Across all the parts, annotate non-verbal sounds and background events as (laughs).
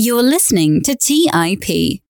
You're listening to TIP.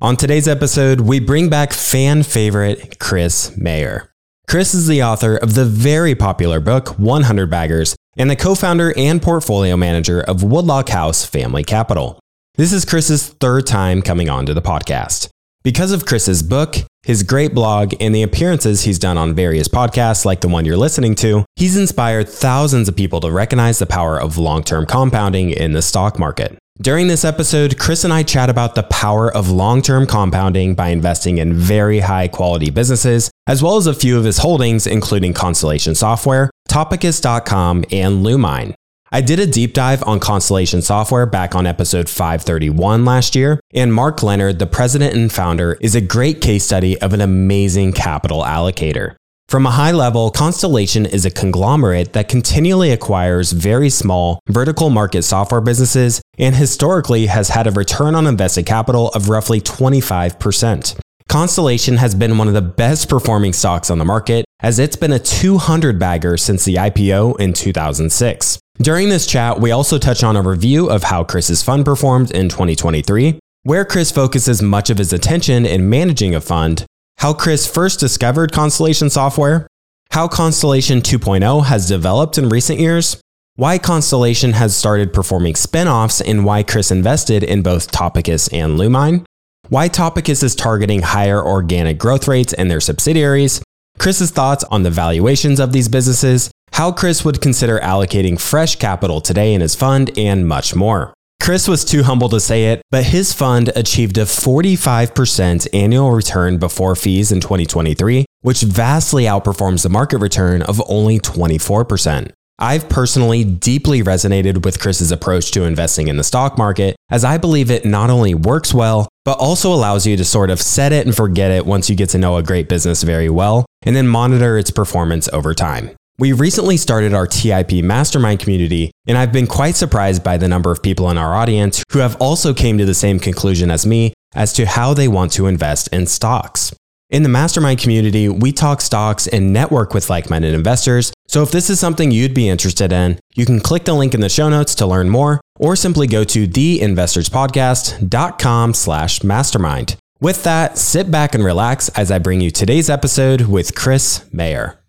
On today's episode, we bring back fan favorite Chris Mayer. Chris is the author of the very popular book 100 Baggers and the co founder and portfolio manager of Woodlock House Family Capital. This is Chris's third time coming onto the podcast. Because of Chris's book, his great blog, and the appearances he's done on various podcasts like the one you're listening to, he's inspired thousands of people to recognize the power of long term compounding in the stock market. During this episode, Chris and I chat about the power of long term compounding by investing in very high quality businesses, as well as a few of his holdings, including Constellation Software, Topicus.com, and Lumine. I did a deep dive on Constellation Software back on episode 531 last year, and Mark Leonard, the president and founder, is a great case study of an amazing capital allocator. From a high level, Constellation is a conglomerate that continually acquires very small, vertical market software businesses and historically has had a return on invested capital of roughly 25%. Constellation has been one of the best performing stocks on the market as it's been a 200 bagger since the IPO in 2006. During this chat, we also touch on a review of how Chris's fund performed in 2023, where Chris focuses much of his attention in managing a fund, how Chris first discovered Constellation software, how Constellation 2.0 has developed in recent years, why Constellation has started performing spinoffs, and why Chris invested in both Topicus and Lumine, why Topicus is targeting higher organic growth rates in their subsidiaries, Chris's thoughts on the valuations of these businesses, how Chris would consider allocating fresh capital today in his fund, and much more. Chris was too humble to say it, but his fund achieved a 45% annual return before fees in 2023, which vastly outperforms the market return of only 24%. I've personally deeply resonated with Chris's approach to investing in the stock market, as I believe it not only works well, but also allows you to sort of set it and forget it once you get to know a great business very well, and then monitor its performance over time. We recently started our TIP mastermind community, and I've been quite surprised by the number of people in our audience who have also came to the same conclusion as me as to how they want to invest in stocks. In the mastermind community, we talk stocks and network with like-minded investors. So if this is something you'd be interested in, you can click the link in the show notes to learn more, or simply go to theinvestorspodcast.com slash mastermind. With that, sit back and relax as I bring you today's episode with Chris Mayer.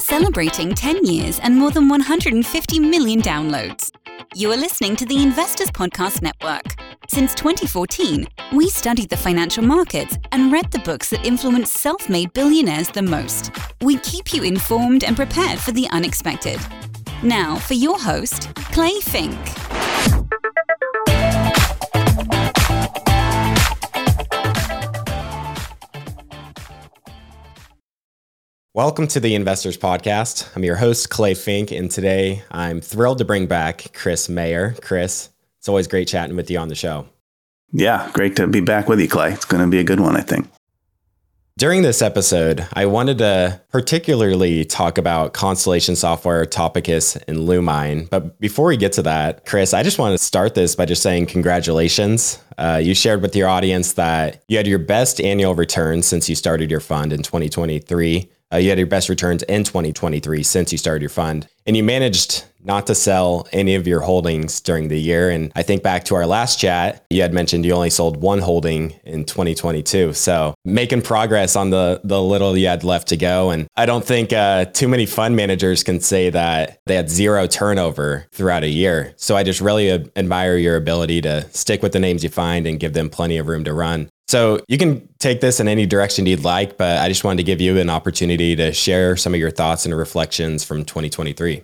Celebrating 10 years and more than 150 million downloads. You are listening to the Investors Podcast Network. Since 2014, we studied the financial markets and read the books that influence self made billionaires the most. We keep you informed and prepared for the unexpected. Now, for your host, Clay Fink. Welcome to the Investors Podcast. I'm your host, Clay Fink, and today I'm thrilled to bring back Chris Mayer. Chris, it's always great chatting with you on the show. Yeah, great to be back with you, Clay. It's going to be a good one, I think. During this episode, I wanted to particularly talk about Constellation Software, Topicus, and Lumine. But before we get to that, Chris, I just want to start this by just saying congratulations. Uh, you shared with your audience that you had your best annual return since you started your fund in 2023. Uh, you had your best returns in 2023 since you started your fund, and you managed not to sell any of your holdings during the year. And I think back to our last chat, you had mentioned you only sold one holding in 2022. So making progress on the the little you had left to go. And I don't think uh, too many fund managers can say that they had zero turnover throughout a year. So I just really admire your ability to stick with the names you find and give them plenty of room to run. So you can take this in any direction you'd like, but I just wanted to give you an opportunity to share some of your thoughts and reflections from 2023.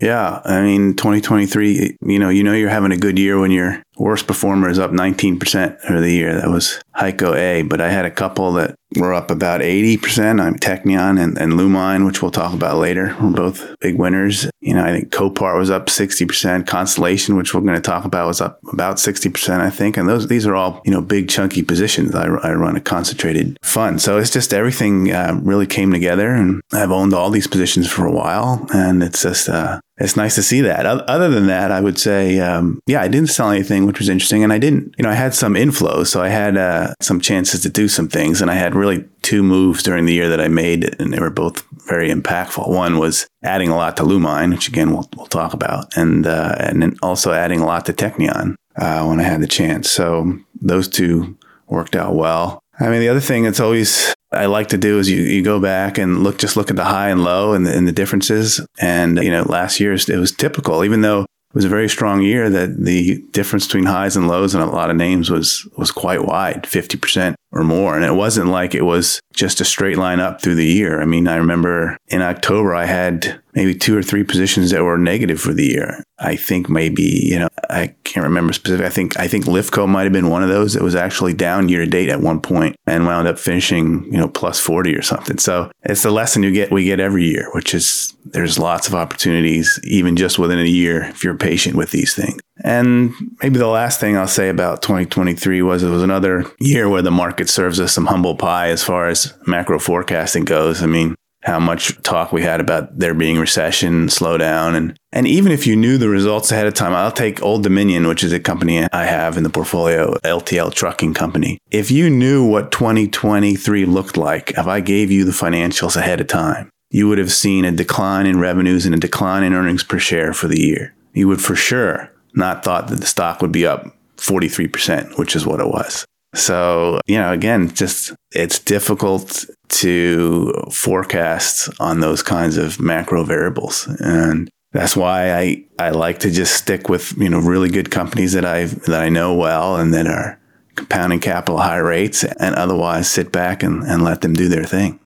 Yeah, I mean, 2023, you know, you know you're having a good year when your worst performer is up 19% for the year. That was Heico A, but I had a couple that were up about 80%. I'm Teqnion and, and Lumine, which we'll talk about later. We're both big winners. You know, I think Copart was up 60%. Constellation, which we're going to talk about, was up about 60%, I think. And those, these are all, you know, big chunky positions. I, I run a concentrated fund. So it's just everything uh, really came together and I've owned all these positions for a while. And it's just, uh, it's nice to see that. Other than that, I would say, um, yeah, I didn't sell anything, which was interesting. And I didn't, you know, I had some inflows. So I had uh, some chances to do some things. And I had really two moves during the year that I made, and they were both very impactful. One was adding a lot to Lumine, which again, we'll, we'll talk about, and, uh, and then also adding a lot to Teqnion uh, when I had the chance. So those two worked out well. I mean, the other thing that's always I like to do is you, you go back and look, just look at the high and low and the, and the differences. And, you know, last year it was typical, even though it was a very strong year that the difference between highs and lows in a lot of names was, was quite wide, 50% or more. And it wasn't like it was just a straight line up through the year. I mean, I remember in October, I had maybe two or three positions that were negative for the year. I think maybe, you know, I can't remember specific. I think, I think Lifco might have been one of those that was actually down year to date at one point and wound up finishing, you know, plus 40 or something. So it's the lesson you get, we get every year, which is there's lots of opportunities, even just within a year, if you're patient with these things. And maybe the last thing I'll say about 2023 was it was another year where the market serves us some humble pie as far as macro forecasting goes. I mean, how much talk we had about there being recession, slowdown, and and even if you knew the results ahead of time, I'll take Old Dominion, which is a company I have in the portfolio, LTL Trucking Company. If you knew what 2023 looked like, if I gave you the financials ahead of time, you would have seen a decline in revenues and a decline in earnings per share for the year. You would for sure not thought that the stock would be up 43%, which is what it was. So, you know, again, just it's difficult to forecast on those kinds of macro variables. And that's why I, I like to just stick with, you know, really good companies that I that I know well and that are compounding capital high rates and otherwise sit back and, and let them do their thing.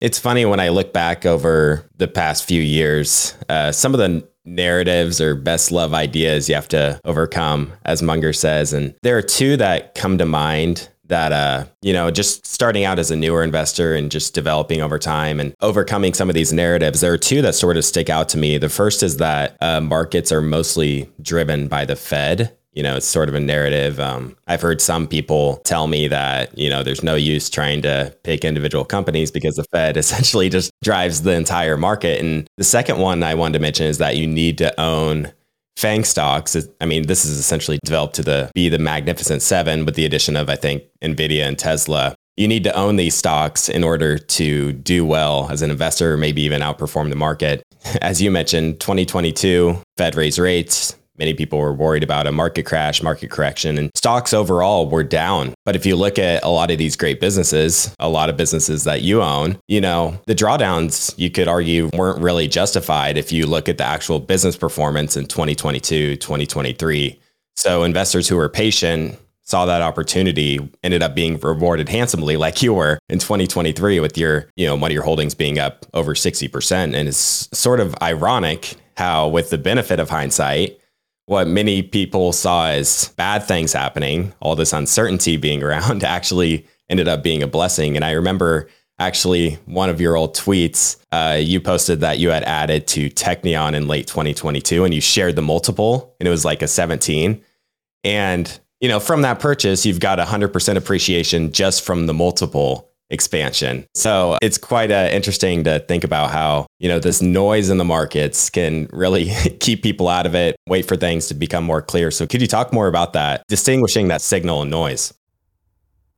It's funny when I look back over the past few years, uh, some of the narratives or best love ideas you have to overcome, as Munger says. And there are two that come to mind that uh you know just starting out as a newer investor and just developing over time and overcoming some of these narratives there are two that sort of stick out to me the first is that uh, markets are mostly driven by the fed you know, it's sort of a narrative. Um, I've heard some people tell me that, you know, there's no use trying to pick individual companies because the Fed (laughs) essentially just drives the entire market. And the second one I wanted to mention is that you need to own FANG stocks. I mean, this is essentially developed to the be the magnificent seven with the addition of, I think, NVIDIA and Tesla. You need to own these stocks in order to do well as an investor, maybe even outperform the market. (laughs) As you mentioned, 2022, Fed raised rates, Many people were worried about a market crash, market correction, and stocks overall were down. But if you look at a lot of these great businesses, a lot of businesses that you own, you know, the drawdowns you could argue weren't really justified if you look at the actual business performance in 2022, 2023. So investors who were patient saw that opportunity ended up being rewarded handsomely like you were in 2023 with your you know one of your holdings being up over 60% and it's sort of ironic how with the benefit of hindsight what many people saw as bad things happening, all this uncertainty being around, (laughs) actually ended up being a blessing. And I remember actually one of your old tweets, uh, you posted that you had added to Teqnion in late 2022 and you shared the multiple and it was like a 17. And, you know, from that purchase, you've got 100% appreciation just from the multiple expansion. So it's quite uh, interesting to think about how, you know, this noise in the markets can really (laughs) keep people out of it, wait for things to become more clear. So could you talk more about that, distinguishing that signal and noise?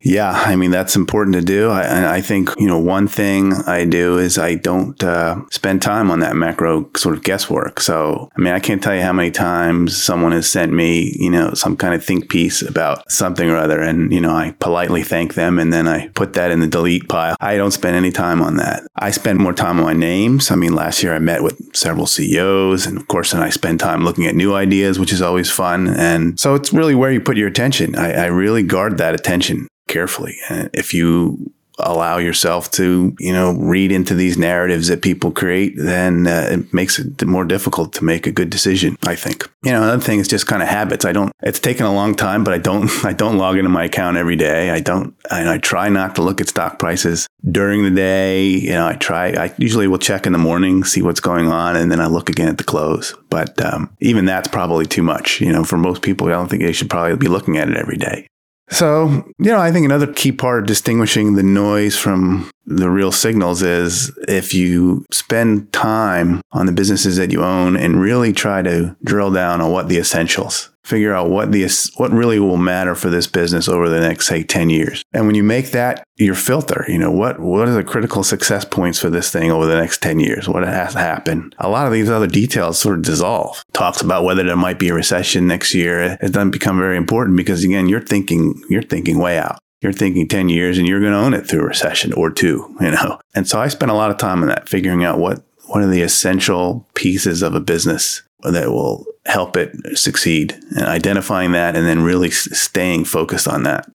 Yeah, I mean that's important to do. I, I, think you know one thing I do is I don't uh, spend time on that macro sort of guesswork. So I mean I can't tell you how many times someone has sent me you know some kind of think piece about something or other, and you know I politely thank them and then I put that in the delete pile. I don't spend any time on that. I spend more time on my names. I mean last year I met with several CEOs, and of course then I spend time looking at new ideas, which is always fun. And so it's really where you put your attention. I, I really guard that attention carefully. And if you allow yourself to, you know, read into these narratives that people create, then uh, it makes it more difficult to make a good decision, I think. You know, another thing is just kind of habits. I don't, it's taken a long time, but I don't, (laughs) I don't log into my account every day. I don't, and I try not to look at stock prices during the day. You know, I try, I usually will check in the morning, see what's going on, and then I look again at the close. But um, even that's probably too much. You know, for most people, I don't think they should probably be looking at it every day. So, you know, I think another key part of distinguishing the noise from the real signals is if you spend time on the businesses that you own and really try to drill down on what the essentials figure out what the what really will matter for this business over the next say 10 years. And when you make that your filter you know what what are the critical success points for this thing over the next 10 years? What has to happen? A lot of these other details sort of dissolve. Talks about whether there might be a recession next year it doesn't become very important because again you're thinking you're thinking way out you're thinking 10 years and you're going to own it through a recession or two you know and so i spent a lot of time on that figuring out what what are the essential pieces of a business that will help it succeed and identifying that and then really staying focused on that.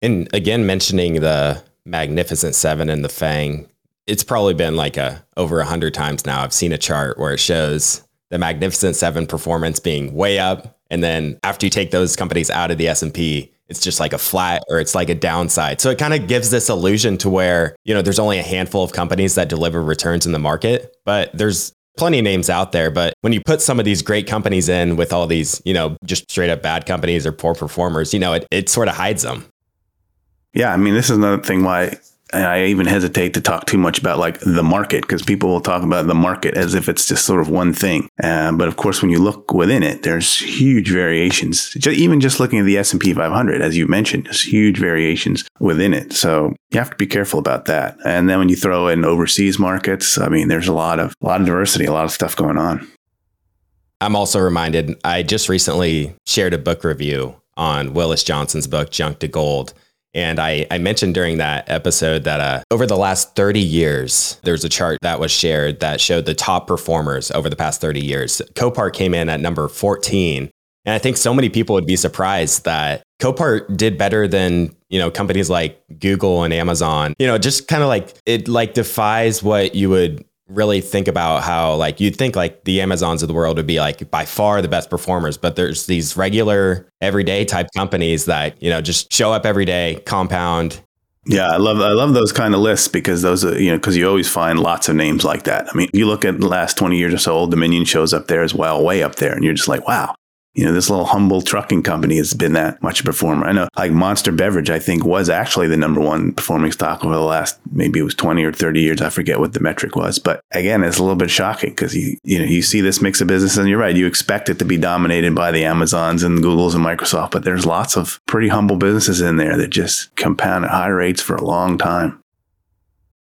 And again, mentioning the Magnificent Seven and the Fang, it's probably been like a over a hundred times now. I've seen a chart where it shows the Magnificent Seven performance being way up, and then after you take those companies out of the S and P, it's just like a flat or it's like a downside. So it kind of gives this illusion to where, you know, there's only a handful of companies that deliver returns in the market, but there's plenty of names out there. But when you put some of these great companies in with all these, you know, just straight up bad companies or poor performers, you know, it, it sort of hides them. Yeah. I mean, this is another thing why and I even hesitate to talk too much about like the market because people will talk about the market as if it's just sort of one thing. Uh, but of course, when you look within it, there's huge variations. Just, even just looking at the S and P 500, as you mentioned, there's huge variations within it. So you have to be careful about that. And then when you throw in overseas markets, I mean, there's a lot of a lot of diversity, a lot of stuff going on. I'm also reminded. I just recently shared a book review on Willis Johnson's book, Junk to Gold. And I, I mentioned during that episode that uh, over the last 30 years, there's a chart that was shared that showed the top performers over the past 30 years. Copart came in at number 14. And I think so many people would be surprised that Copart did better than, you know, companies like Google and Amazon. You know, just kind of like it like defies what you would really think about how like you'd think like the Amazons of the world would be like by far the best performers, but there's these regular everyday type companies that, you know, just show up every day, compound. Yeah, I love I love those kind of lists because those are you know because you always find lots of names like that. I mean, you look at the last twenty years or so, Old Dominion shows up there as well, way up there, and you're just like, wow, you know, this little humble trucking company has been that much a performer. I know like Monster Beverage, I think was actually the number one performing stock over the last, maybe it was 20 or 30 years. I forget what the metric was, but again, it's a little bit shocking because you, you know, you see this mix of business and you're right. You expect it to be dominated by the Amazons and Googles and Microsoft, but there's lots of pretty humble businesses in there that just compound at high rates for a long time.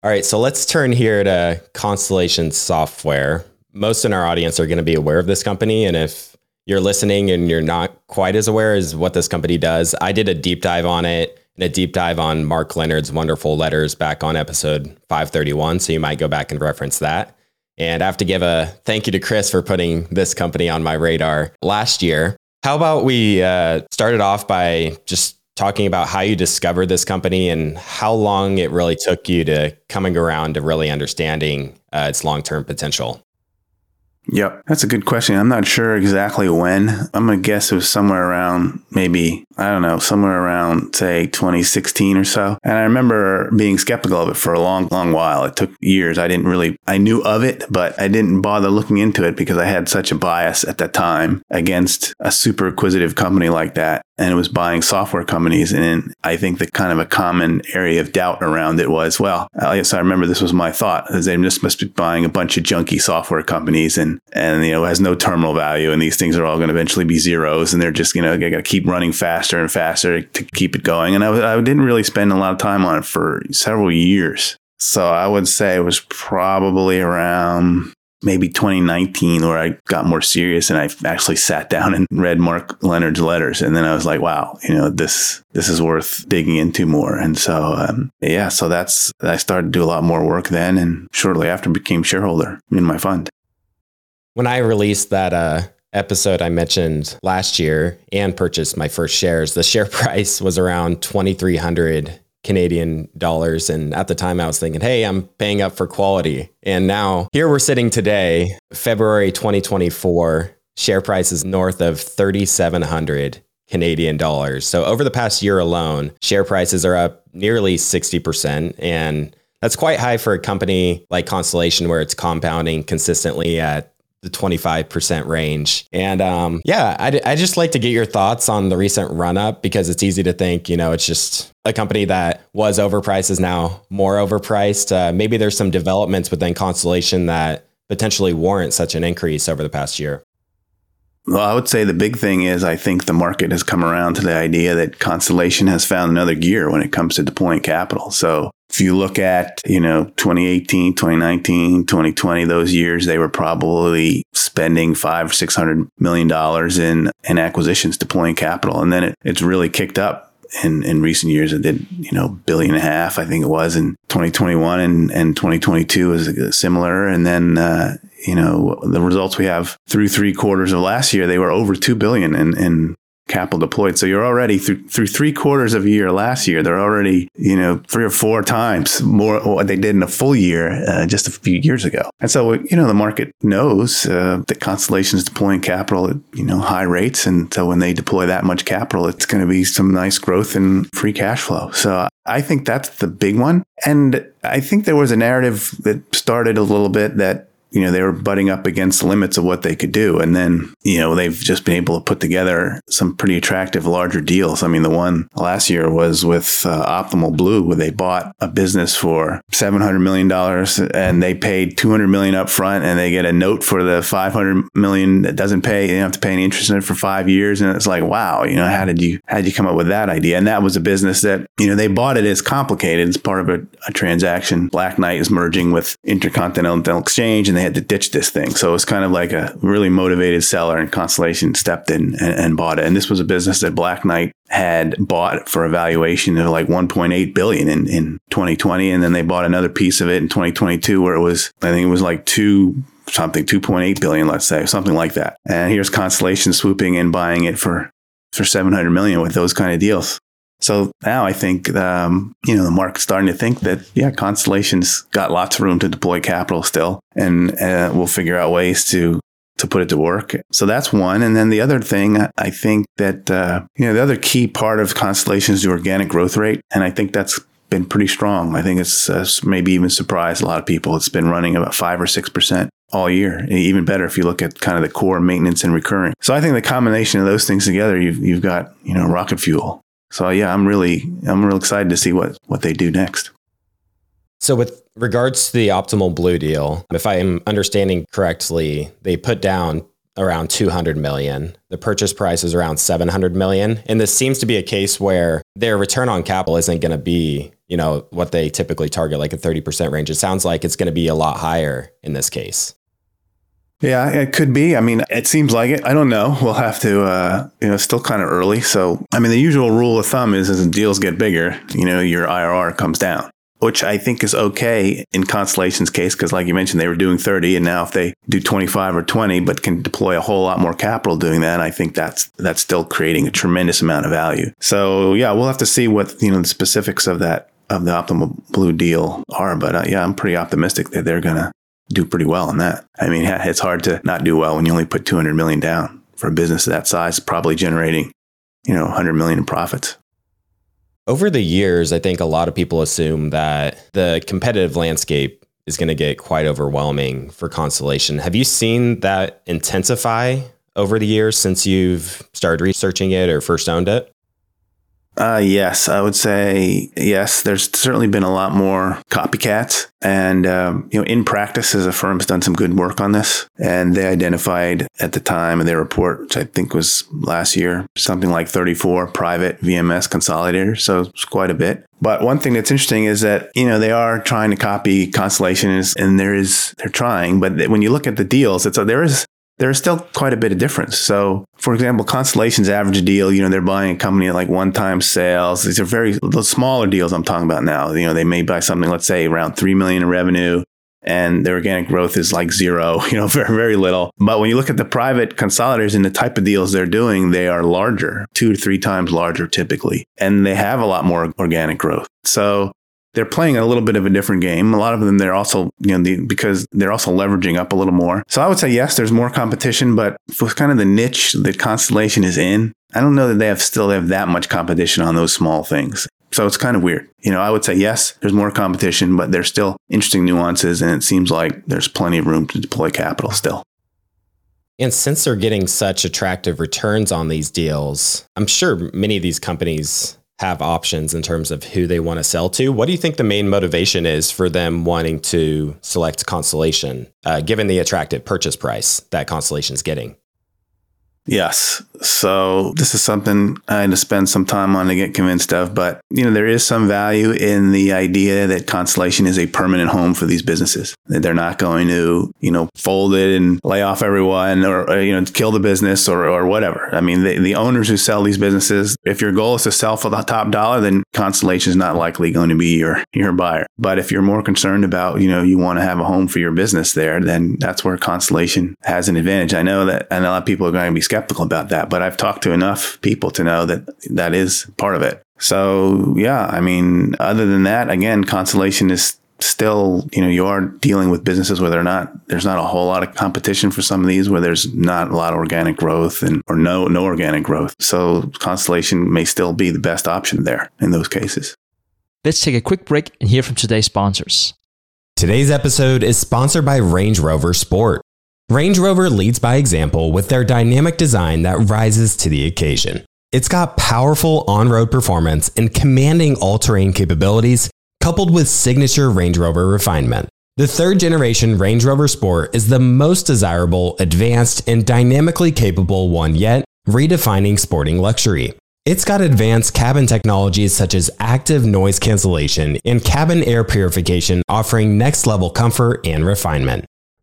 All right. So let's turn here to Constellation Software. Most in our audience are going to be aware of this company. And if you're listening and you're not quite as aware as what this company does, I did a deep dive on it and a deep dive on Mark Leonard's wonderful letters back on episode 531. So you might go back and reference that. And I have to give a thank you to Chris for putting this company on my radar last year. How about we uh, started off by just talking about how you discovered this company and how long it really took you to coming around to really understanding uh, its long term potential? Yep, that's a good question. I'm not sure exactly when. I'm going to guess it was somewhere around maybe, I don't know, somewhere around, say, 2016 or so. And I remember being skeptical of it for a long, long while. It took years. I didn't really, I knew of it, but I didn't bother looking into it because I had such a bias at that time against a super acquisitive company like that and it was buying software companies. And I think the kind of a common area of doubt around it was, well, I guess I remember this was my thought, is they just must be buying a bunch of junky software companies and, and, you know, has no terminal value. And these things are all going to eventually be zeros. And they're just, you know, got to keep running faster and faster to keep it going. And I, I didn't really spend a lot of time on it for several years. So I would say it was probably around maybe 2019 where I got more serious and I actually sat down and read Mark Leonard's letters. And then I was like, wow, you know, this, this is worth digging into more. And so, um, yeah, so that's, I started to do a lot more work then. And shortly after became shareholder in my fund. When I released that, uh, episode I mentioned last year and purchased my first shares, the share (laughs) price was around 2,300 Canadian dollars. And at the time, I was thinking, hey, I'm paying up for quality. And now here we're sitting today, February 2024, share price is north of 3,700 Canadian dollars. So over the past year alone, share prices are up nearly 60%. And that's quite high for a company like Constellation, where it's compounding consistently at the 25% range. And um, yeah, I, I just like to get your thoughts on the recent run up because it's easy to think, you know, it's just a company that was overpriced is now more overpriced. Uh, maybe there's some developments within Constellation that potentially warrant such an increase over the past year. Well, I would say the big thing is I think the market has come around to the idea that Constellation has found another gear when it comes to deploying capital. So if you look at, you know, 2018, 2019, 2020, those years, they were probably spending five, six hundred million dollars in, in acquisitions, deploying capital. And then it, it's really kicked up in, in recent years. It did, you know, billion and a half, I think it was in 2021 and, and 2022 was similar. And then, uh, you know, the results we have through three quarters of last year, they were over 2 billion in, in capital deployed. So you're already through through three quarters of a year last year. They're already you know three or four times more what they did in a full year uh, just a few years ago. And so you know the market knows uh, that Constellation is deploying capital at you know high rates, and so when they deploy that much capital, it's going to be some nice growth in free cash flow. So I think that's the big one. And I think there was a narrative that started a little bit that you know, they were butting up against the limits of what they could do. And then, you know, they've just been able to put together some pretty attractive larger deals. I mean, the one last year was with uh, Optimal Blue, where they bought a business for $700 million and they paid 200 million up front and they get a note for the 500 million that doesn't pay. They don't have to pay any interest in it for five years. And it's like, wow, you know, how did you, how did you come up with that idea? And that was a business that, you know, they bought it as complicated. It's part of a, a transaction. Black Knight is merging with Intercontinental Exchange and they had to ditch this thing. So it was kind of like a really motivated seller, and Constellation stepped in and, and bought it. And this was a business that Black Knight had bought for a valuation of like 1.8 billion in, in 2020, and then they bought another piece of it in 2022, where it was I think it was like two something 2.8 billion, let's say something like that. And here's Constellation swooping in, buying it for for 700 million with those kind of deals. So now I think, um, you know, the market's starting to think that, yeah, Constellation's got lots of room to deploy capital still, and uh, we'll figure out ways to to put it to work. So that's one. And then the other thing, I think that, uh, you know, the other key part of Constellation is the organic growth rate. And I think that's been pretty strong. I think it's uh, maybe even surprised a lot of people. It's been running about five or 6% all year. Even better if you look at kind of the core maintenance and recurring. So I think the combination of those things together, you've, you've got, you know, rocket fuel. So yeah, I'm really I'm real excited to see what what they do next. So with regards to the optimal blue deal, if I am understanding correctly, they put down around 200 million. The purchase price is around 700 million, and this seems to be a case where their return on capital isn't going to be, you know, what they typically target like a 30% range. It sounds like it's going to be a lot higher in this case. Yeah, it could be. I mean, it seems like it. I don't know. We'll have to, uh, you know, still kind of early. So, I mean, the usual rule of thumb is as deals get bigger, you know, your IRR comes down, which I think is okay in Constellation's case, because like you mentioned, they were doing 30. And now if they do 25 or 20, but can deploy a whole lot more capital doing that, I think that's, that's still creating a tremendous amount of value. So, yeah, we'll have to see what, you know, the specifics of that, of the optimal blue deal are. But uh, yeah, I'm pretty optimistic that they're going to do pretty well on that. I mean, it's hard to not do well when you only put 200 million down for a business of that size, probably generating, you know, 100 million in profits. Over the years, I think a lot of people assume that the competitive landscape is going to get quite overwhelming for Constellation. Have you seen that intensify over the years since you've started researching it or first owned it? Uh, yes, I would say yes. There's certainly been a lot more copycats, and um, you know, in practice, as a firm has done some good work on this, and they identified at the time of their report, which I think was last year, something like 34 private VMS consolidators. So it's quite a bit. But one thing that's interesting is that you know they are trying to copy Constellation, and there is they're trying. But when you look at the deals, it's a, there is there is still quite a bit of difference. So, for example, Constellation's average deal, you know, they're buying a company at like one time sales. These are very, the smaller deals I'm talking about now. You know, they may buy something, let's say around 3 million in revenue and their organic growth is like zero, (laughs) you know, very, very little. But when you look at the private consolidators and the type of deals they're doing, they are larger, two to three times larger typically, and they have a lot more organic growth. So they're playing a little bit of a different game. A lot of them, they're also, you know, the, because they're also leveraging up a little more. So I would say, yes, there's more competition, but for kind of the niche that Constellation is in, I don't know that they have still have that much competition on those small things. So it's kind of weird. You know, I would say, yes, there's more competition, but there's still interesting nuances. And it seems like there's plenty of room to deploy capital still. And since they're getting such attractive returns on these deals, I'm sure many of these companies have options in terms of who they want to sell to. What do you think the main motivation is for them wanting to select Constellation, uh, given the attractive purchase price that Constellation is getting? Yes. So this is something I had to spend some time on to get convinced of. But, you know, there is some value in the idea that Constellation is a permanent home for these businesses. That they're not going to, you know, fold it and lay off everyone or, you know, kill the business or, or whatever. I mean, the, the owners who sell these businesses, if your goal is to sell for the top dollar, then Constellation is not likely going to be your, your buyer. But if you're more concerned about, you know, you want to have a home for your business there, then that's where Constellation has an advantage. I know that, and a lot of people are going to be skeptical about that, but I've talked to enough people to know that that is part of it. So, yeah, I mean, other than that, again, Constellation is still, you know, you are dealing with businesses where they're not, there's not a whole lot of competition for some of these where there's not a lot of organic growth and, or no, no organic growth. So Constellation may still be the best option there in those cases. Let's take a quick break and hear from today's sponsors. Today's episode is sponsored by Range Rover Sport. Range Rover leads by example with their dynamic design that rises to the occasion. It's got powerful on road performance and commanding all terrain capabilities, coupled with signature Range Rover refinement. The third generation Range Rover Sport is the most desirable, advanced, and dynamically capable one yet, redefining sporting luxury. It's got advanced cabin technologies such as active noise cancellation and cabin air purification, offering next level comfort and refinement.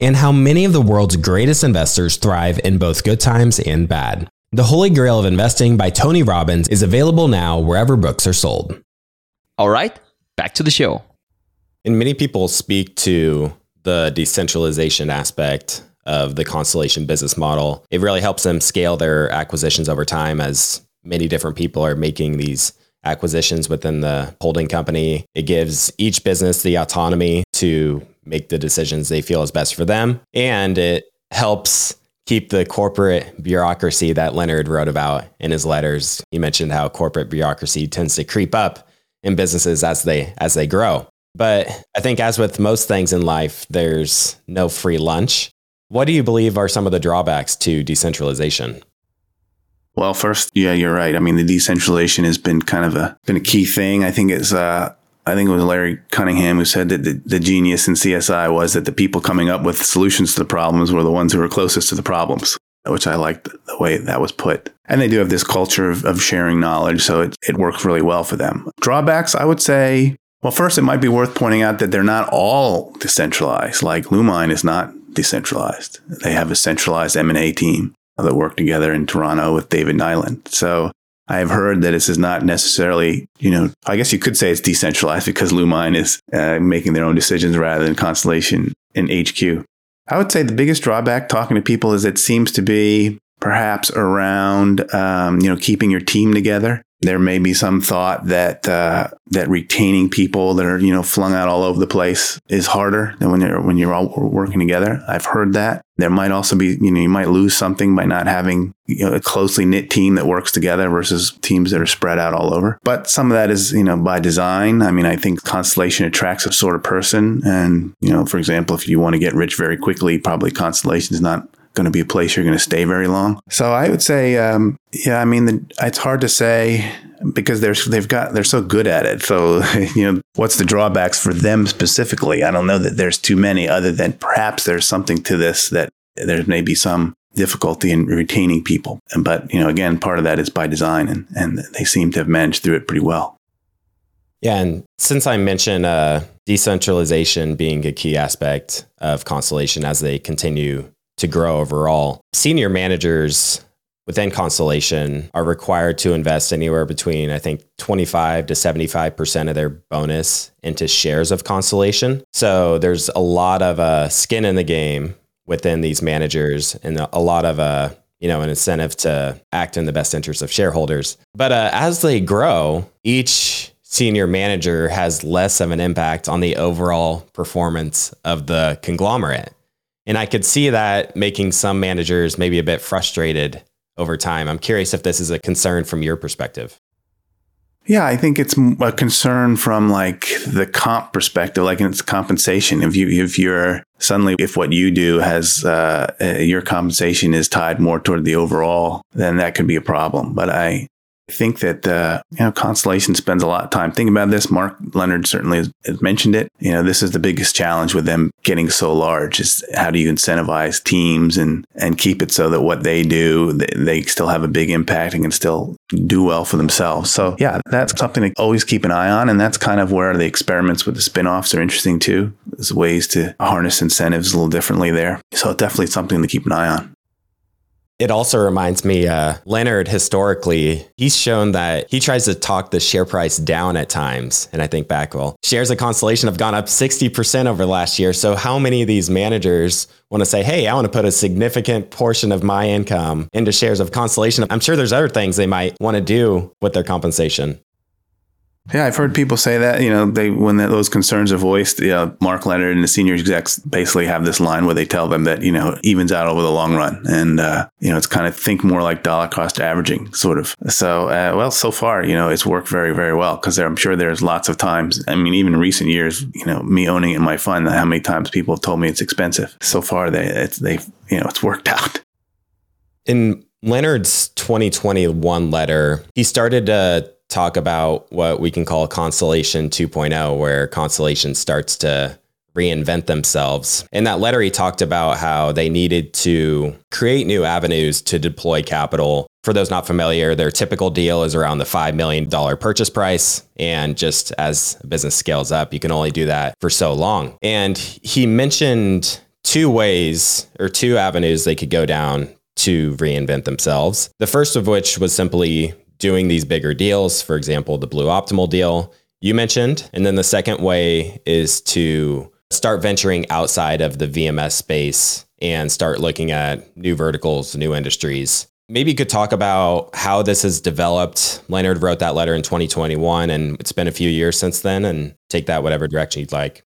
and how many of the world's greatest investors thrive in both good times and bad. The Holy Grail of Investing by Tony Robbins is available now wherever books are sold. All right, back to the show. And many people speak to the decentralization aspect of the Constellation business model. It really helps them scale their acquisitions over time as many different people are making these acquisitions within the holding company. It gives each business the autonomy to make the decisions they feel is best for them. And it helps keep the corporate bureaucracy that Leonard wrote about in his letters. He mentioned how corporate bureaucracy tends to creep up in businesses as they as they grow. But I think as with most things in life, there's no free lunch. What do you believe are some of the drawbacks to decentralization? Well, first, yeah, you're right. I mean, the decentralization has been kind of a been a key thing. I think it's uh, I think it was Larry Cunningham who said that the, the genius in CSI was that the people coming up with solutions to the problems were the ones who were closest to the problems, which I liked the way that was put. And they do have this culture of, of sharing knowledge, so it, it works really well for them. Drawbacks, I would say, well, first, it might be worth pointing out that they're not all decentralized. Like Lumine is not decentralized. They have a centralized M&A team that work together in Toronto with David Nyland. So I've heard that this is not necessarily, you know, I guess you could say it's decentralized because Lumine is uh, making their own decisions rather than Constellation in HQ. I would say the biggest drawback talking to people is it seems to be perhaps around, um, you know, keeping your team together there may be some thought that uh, that retaining people that are you know flung out all over the place is harder than when you're when you're all working together. I've heard that. There might also be you know you might lose something by not having you know, a closely knit team that works together versus teams that are spread out all over. But some of that is you know by design. I mean, I think Constellation attracts a sort of person, and you know, for example, if you want to get rich very quickly, probably Constellation is not going to be a place you're going to stay very long. So I would say, um, yeah, I mean, the, it's hard to say because they're they've got they're so good at it. So (laughs) you know, what's the drawbacks for them specifically? I don't know that there's too many, other than perhaps there's something to this that there may be some difficulty in retaining people. But you know, again, part of that is by design, and and they seem to have managed through it pretty well. Yeah, and since I mentioned uh, decentralization being a key aspect of Constellation as they continue to grow overall. Senior managers within Constellation are required to invest anywhere between, I think, 25 to 75% of their bonus into shares of Constellation. So there's a lot of uh, skin in the game within these managers and a lot of uh, you know, an incentive to act in the best interest of shareholders. But uh, as they grow, each senior manager has less of an impact on the overall performance of the conglomerate. And I could see that making some managers maybe a bit frustrated over time. I'm curious if this is a concern from your perspective. Yeah, I think it's a concern from like the comp perspective, like it's compensation. If you if you're suddenly if what you do has uh, uh, your compensation is tied more toward the overall, then that could be a problem. But I I think that uh, you know Constellation spends a lot of time thinking about this. Mark Leonard certainly has, mentioned it. You know, this is the biggest challenge with them getting so large: is how do you incentivize teams and and keep it so that what they do they, they still have a big impact and can still do well for themselves. So yeah, that's something to always keep an eye on, and that's kind of where the experiments with the spinoffs are interesting too. There's ways to harness incentives a little differently there. So definitely something to keep an eye on. It also reminds me, uh, Leonard historically, he's shown that he tries to talk the share price down at times. And I think back, well, shares of Constellation have gone up 60% over last year. So how many of these managers want to say, hey, I want to put a significant portion of my income into shares of Constellation? I'm sure there's other things they might want to do with their compensation. Yeah, I've heard people say that. You know, they when those concerns are voiced, you know, Mark Leonard and the senior execs basically have this line where they tell them that you know evens out over the long run, and uh, you know it's kind of think more like dollar cost averaging, sort of. So, uh, well, so far, you know, it's worked very, very well because I'm sure there's lots of times. I mean, even recent years, you know, me owning it in my fund, how many times people have told me it's expensive. So far, they it's they you know it's worked (laughs) out. In Leonard's 2021 letter, he started to talk about what we can call Constellation 2.0, where Constellation starts to reinvent themselves. In that letter, he talked about how they needed to create new avenues to deploy capital. For those not familiar, their typical deal is around the $5 million purchase price. And just as a business scales up, you can only do that for so long. And he mentioned two ways or two avenues they could go down to reinvent themselves. The first of which was simply doing these bigger deals, for example, the Blue Optimal deal you mentioned. And then the second way is to start venturing outside of the VMS space and start looking at new verticals, new industries. Maybe you could talk about how this has developed. Leonard wrote that letter in 2021, and it's been a few years since then, and take that whatever direction you'd like.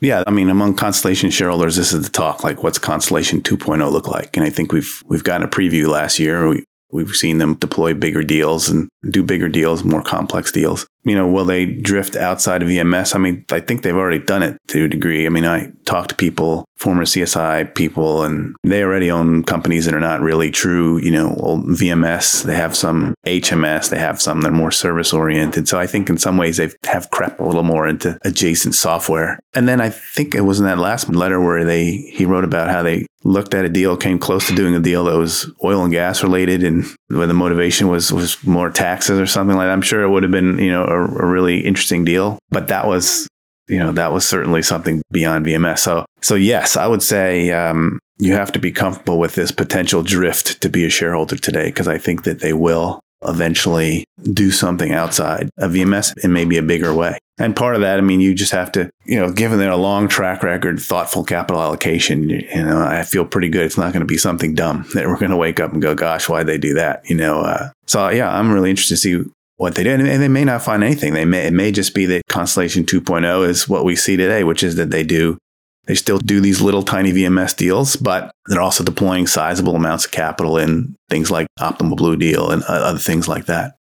Yeah, I mean, among Constellation shareholders, this is the talk. Like, what's Constellation 2.0 look like? And I think we've we've gotten a preview last year. We We've seen them deploy bigger deals and do bigger deals, more complex deals. You know, will they drift outside of VMS? I mean, I think they've already done it to a degree. I mean, I talk to people, former CSI people, and they already own companies that are not really true, you know, old VMS. They have some HMS, they have some that are more service oriented. So I think in some ways they have crept a little more into adjacent software. And then I think it was in that last letter where they he wrote about how they looked at a deal, came close to doing a deal that was oil and gas related, and where the motivation was was more taxes or something like that. I'm sure it would have been you know a, a really interesting deal, but that was you know that was certainly something beyond VMS. So so yes, I would say um, you have to be comfortable with this potential drift to be a shareholder today because I think that they will eventually do something outside of VMS in maybe a bigger way. And part of that, I mean, you just have to, you know, given their long track record, thoughtful capital allocation, you know, I feel pretty good. It's not going to be something dumb that we're going to wake up and go, gosh, why'd they do that? You know, uh, so yeah, I'm really interested to see what they did. And they may not find anything. They may, it may just be that Constellation 2.0 is what we see today, which is that they do they still do these little tiny VMS deals, but they're also deploying sizable amounts of capital in things like Optimal Blue Deal and uh, other things like that.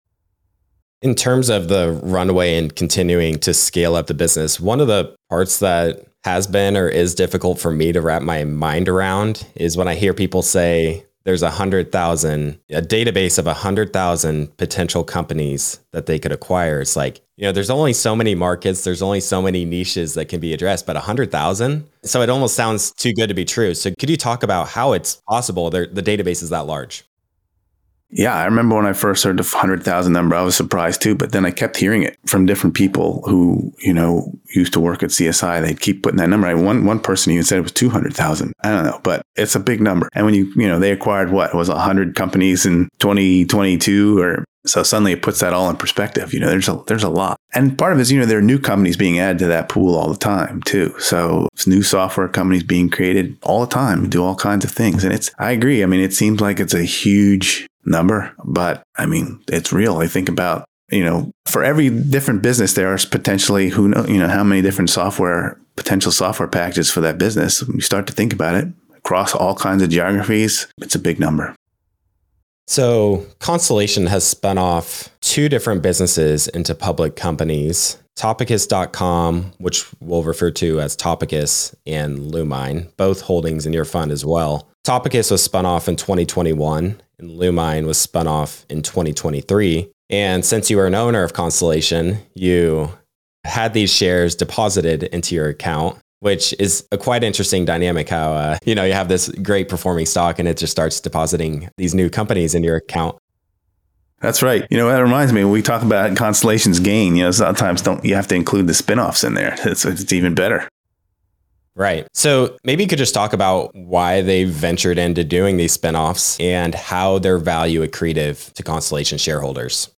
In terms of the runway and continuing to scale up the business, one of the parts that has been or is difficult for me to wrap my mind around is when I hear people say, there's a hundred thousand, a database of a hundred thousand potential companies that they could acquire. It's like, you know, there's only so many markets, there's only so many niches that can be addressed, but a hundred thousand. So it almost sounds too good to be true. So could you talk about how it's possible the database is that large? Yeah, I remember when I first heard the 100,000 number, I was surprised too, but then I kept hearing it from different people who, you know, used to work at CSI. They'd keep putting that number. One, one person even said it was 200,000. I don't know, but it's a big number. And when you, you know, they acquired what it was 100 companies in 2022 or so suddenly it puts that all in perspective. You know, there's a there's a lot, and part of it is you know there are new companies being added to that pool all the time too. So it's new software companies being created all the time, do all kinds of things, and it's I agree. I mean, it seems like it's a huge number, but I mean, it's real. I think about, you know, for every different business, there is potentially who know, you know, how many different software, potential software packages for that business. When you start to think about it across all kinds of geographies, it's a big number. So, Constellation has spun off two different businesses into public companies Topicus.com, which we'll refer to as Topicus, and Lumine, both holdings in your fund as well. Topicus was spun off in 2021 and Lumine was spun off in 2023. And since you are an owner of Constellation, you had these shares deposited into your account, which is a quite interesting dynamic. How uh, you know you have this great performing stock, and it just starts depositing these new companies in your account. That's right. You know, that reminds me when we talk about Constellation's gain, you know, sometimes don't you have to include the spinoffs in there. It's, it's even better. Right. So maybe you could just talk about why they ventured into doing these spinoffs and how they're value accretive to Constellation shareholders.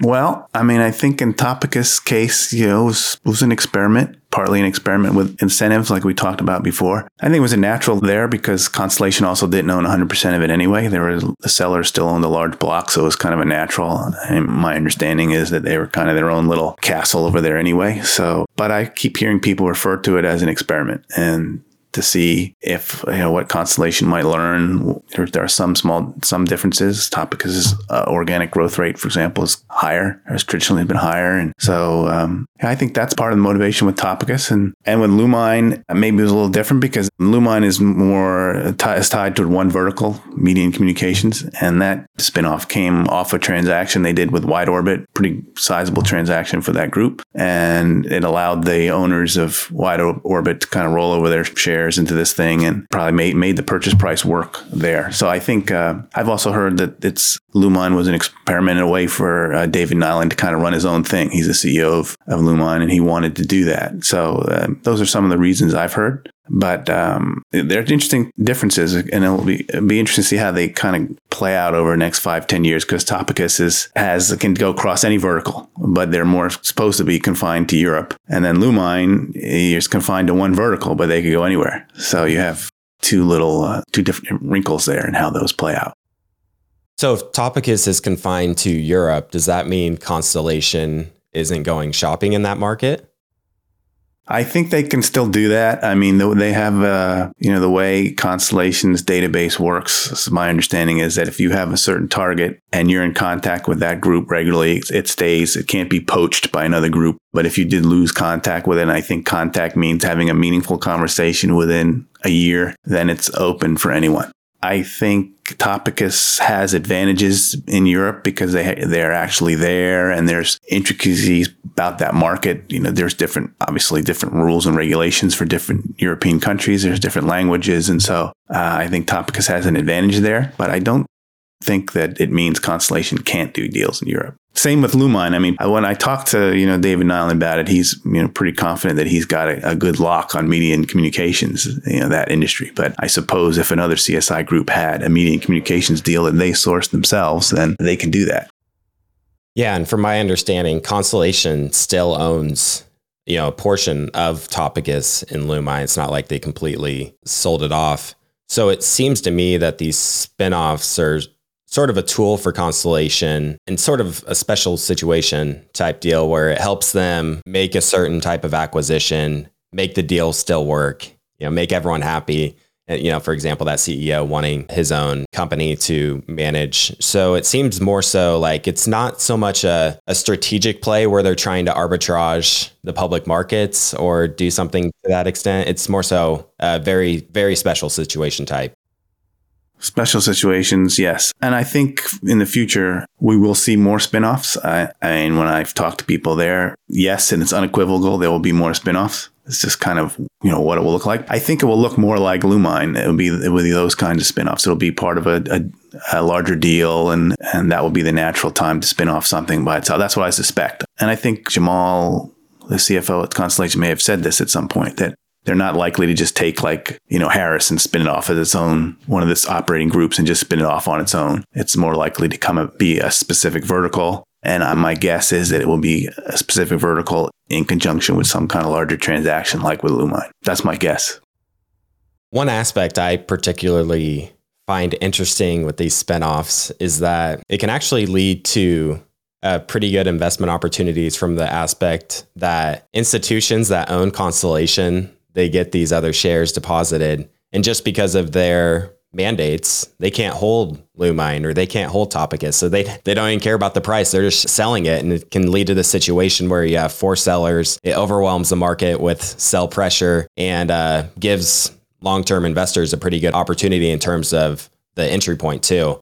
Well, I mean, I think in Topicus' case, you know, it was, it was an experiment, partly an experiment with incentives like we talked about before. I think it was a natural there because Constellation also didn't own 100% of it anyway. There was the seller still owned a large block, so it was kind of a natural. And my understanding is that they were kind of their own little castle over there anyway. So, but I keep hearing people refer to it as an experiment. And to see if you know what Constellation might learn. There, there are some small some differences. Topicus' uh, organic growth rate, for example, is higher. Has traditionally been higher, and so um, I think that's part of the motivation with Topicus and and with Lumine. Maybe it was a little different because Lumine is more t- is tied to one vertical, media and communications, and that spinoff came off a transaction they did with Wide Orbit, pretty sizable transaction for that group, and it allowed the owners of Wide Orbit to kind of roll over their shares shares into this thing and probably made, made the purchase price work there. So I think uh, I've also heard that it's Lumine was an experiment in a way for uh, David Nyland to kind of run his own thing. He's the CEO of, of Lumine and he wanted to do that. So uh, those are some of the reasons I've heard. But um, there are interesting differences, and it'll be it'll be interesting to see how they kind of play out over the next five, ten years. Because Topicus is has can go across any vertical, but they're more supposed to be confined to Europe, and then Lumine is confined to one vertical, but they could go anywhere. So you have two little uh, two different wrinkles there, and how those play out. So if Topicus is confined to Europe, does that mean Constellation isn't going shopping in that market? I think they can still do that. I mean, they have, uh, you know, the way Constellation's database works. My understanding is that if you have a certain target and you're in contact with that group regularly, it stays. It can't be poached by another group. But if you did lose contact with it, I think contact means having a meaningful conversation within a year, then it's open for anyone. I think Topicus has advantages in Europe because they they're actually there and there's intricacies about that market. You know, there's different, obviously different rules and regulations for different European countries. There's different languages, and so uh, I think Topicus has an advantage there. But I don't think that it means Constellation can't do deals in Europe. Same with Lumine. I mean, when I talked to you know David Nyland about it, he's you know pretty confident that he's got a, a, good lock on media and communications, you know that industry. But I suppose if another CSI group had a media and communications deal that they sourced themselves, then they can do that. Yeah, and from my understanding, Constellation still owns you know a portion of Topicus in Lumine. It's not like they completely sold it off. So it seems to me that these spinoffs are sort of a tool for Constellation and sort of a special situation type deal where it helps them make a certain type of acquisition, make the deal still work, you know, make everyone happy. You know, for example, that CEO wanting his own company to manage. So it seems more so like it's not so much a, a strategic play where they're trying to arbitrage the public markets or do something to that extent. It's more so a very, very special situation type. Special situations, yes. And I think in the future, we will see more spinoffs. I, I mean, when I've talked to people there, yes, and it's unequivocal, there will be more spinoffs. It's just kind of, you know, what it will look like. I think it will look more like Lumine. It will be, it will be those kinds of spinoffs. It'll be part of a, a, a larger deal, and, and that will be the natural time to spin off something by itself. That's what I suspect. And I think Jamal the CFO at Constellation may have said this at some point that they're not likely to just take like, you know, Harris and spin it off as its own, one of its operating groups and just spin it off on its own. It's more likely to come up, be a specific vertical. And uh, my guess is that it will be a specific vertical in conjunction with some kind of larger transaction like with Lumine. That's my guess. One aspect I particularly find interesting with these spinoffs is that it can actually lead to uh, pretty good investment opportunities from the aspect that institutions that own Constellation they get these other shares deposited. And just because of their mandates, they can't hold Lumine or they can't hold Topicus. So they, they don't even care about the price. They're just selling it. And it can lead to the situation where you have four sellers. It overwhelms the market with sell pressure and uh, gives long term investors a pretty good opportunity in terms of the entry point, too.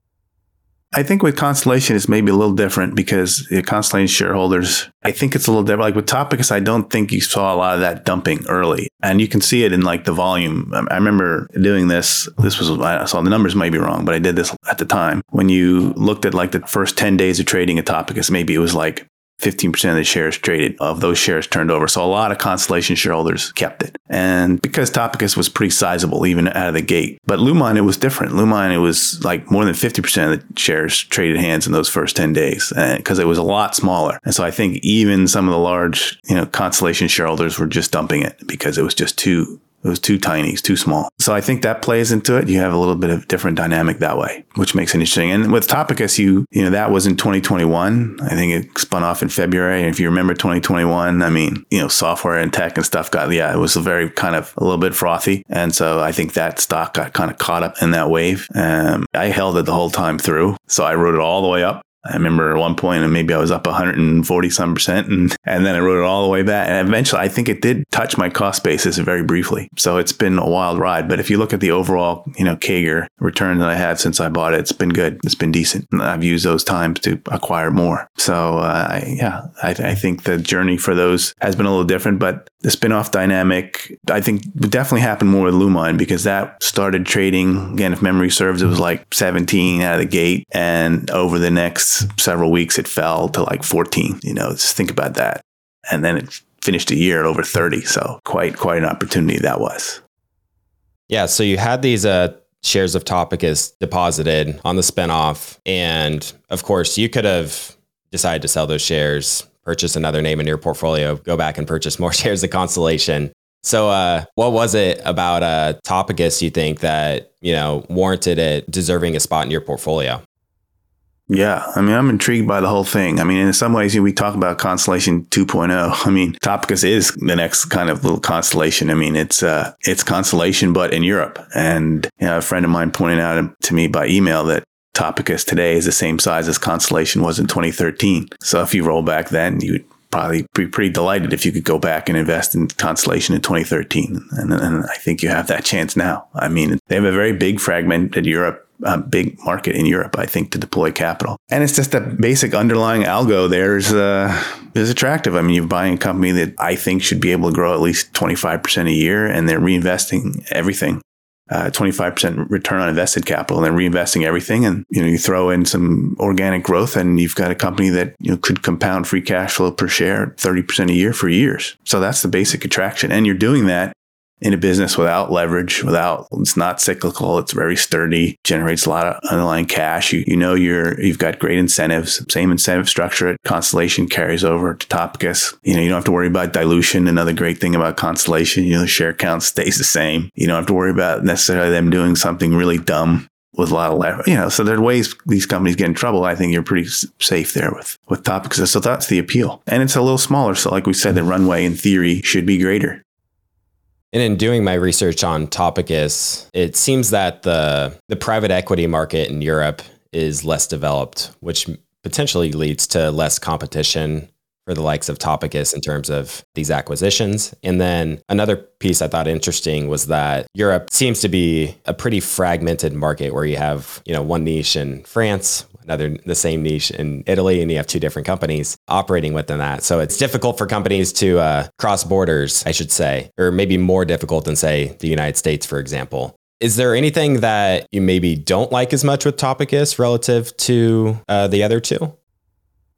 I think with Constellation, it's maybe a little different because Constellation shareholders, I think it's a little different. Like with Topicus, I don't think you saw a lot of that dumping early. And you can see it in like the volume. I remember doing this. This was, I saw the numbers might be wrong, but I did this at the time. When you looked at like the first 10 days of trading at Topicus, maybe it was like 15% of the shares traded of those shares turned over. So a lot of Constellation shareholders kept it. And because Topicus was pretty sizable even out of the gate. But Lumine, it was different. Lumine, it was like more than 50% of the shares traded hands in those first 10 days because it was a lot smaller. And so I think even some of the large, you know, Constellation shareholders were just dumping it because it was just too it was too tiny, it's too small. So I think that plays into it. You have a little bit of different dynamic that way, which makes it interesting. And with Topicus, you you know that was in 2021. I think it spun off in February. And if you remember 2021, I mean, you know, software and tech and stuff got yeah, it was very kind of a little bit frothy. And so I think that stock got kind of caught up in that wave. Um, I held it the whole time through, so I rode it all the way up. I remember at one point, and maybe I was up 140 some percent, and and then I wrote it all the way back. And eventually, I think it did touch my cost basis very briefly. So it's been a wild ride. But if you look at the overall, you know, CAGR return that I had since I bought it, it's been good. It's been decent. I've used those times to acquire more. So uh, yeah, I, I think the journey for those has been a little different. But the spinoff dynamic, I think, definitely happen more with Lumine because that started trading again. If memory serves, it was like 17 out of the gate, and over the next several weeks, it fell to like 14. You know, just think about that. And then it finished a year at over 30. So quite, quite an opportunity that was. Yeah. So you had these uh, shares of Topicus deposited on the spinoff. And of course, you could have decided to sell those shares, purchase another name in your portfolio, go back and purchase more (laughs) shares of Constellation. So, uh, what was it about uh, Topicus you think that you know warranted it deserving a spot in your portfolio? Yeah, I mean, I'm intrigued by the whole thing. I mean, in some ways, we talk about Constellation 2.0. (laughs) I mean, Topicus is the next kind of little constellation. I mean, it's uh, it's Constellation, but in Europe. And you know, a friend of mine pointed out to me by email that Topicus today is the same size as Constellation was in 2013. So if you roll back then, you'd probably be pretty delighted if you could go back and invest in Constellation in 2013. And, and I think you have that chance now. I mean, they have a very big fragmented Europe a big market in Europe, I think, to deploy capital. And it's just a basic underlying algo there is, uh, is attractive. I mean, you're buying a company that I think should be able to grow at least 25% a year and they're reinvesting everything. Uh, 25% return on invested capital and reinvesting everything. And, you know, you throw in some organic growth and you've got a company that, you know, could compound free cash flow per share 30% a year for years. So that's the basic attraction. And you're doing that in a business without leverage, without it's not cyclical, it's very sturdy, generates a lot of underlying cash. You, you know you're you've got great incentives, same incentive structure at Constellation carries over to Topicus. You know, you don't have to worry about dilution. Another great thing about Constellation, you know, the share count (laughs) stays the same. You don't have to worry about necessarily them doing something really dumb with a lot of leverage. You know, so there are ways these companies get in trouble. I think you're pretty safe there with with Topicus. So that's the appeal, and it's a little smaller. So, like we said, the runway in theory should be greater. And in doing my research on Topicus, it seems that the the private equity market in Europe is less developed, which potentially leads to less competition for the likes of Topicus in terms of these acquisitions. And then another piece I thought interesting was that Europe seems to be a pretty fragmented market where you have, you know, one niche in France, another the same niche in Italy, and you have two different companies operating within that. So it's difficult for companies to uh, cross borders, I should say, or maybe more difficult than say the United States, for example. Is there anything that you maybe don't like as much with Topicus relative to uh, the other two?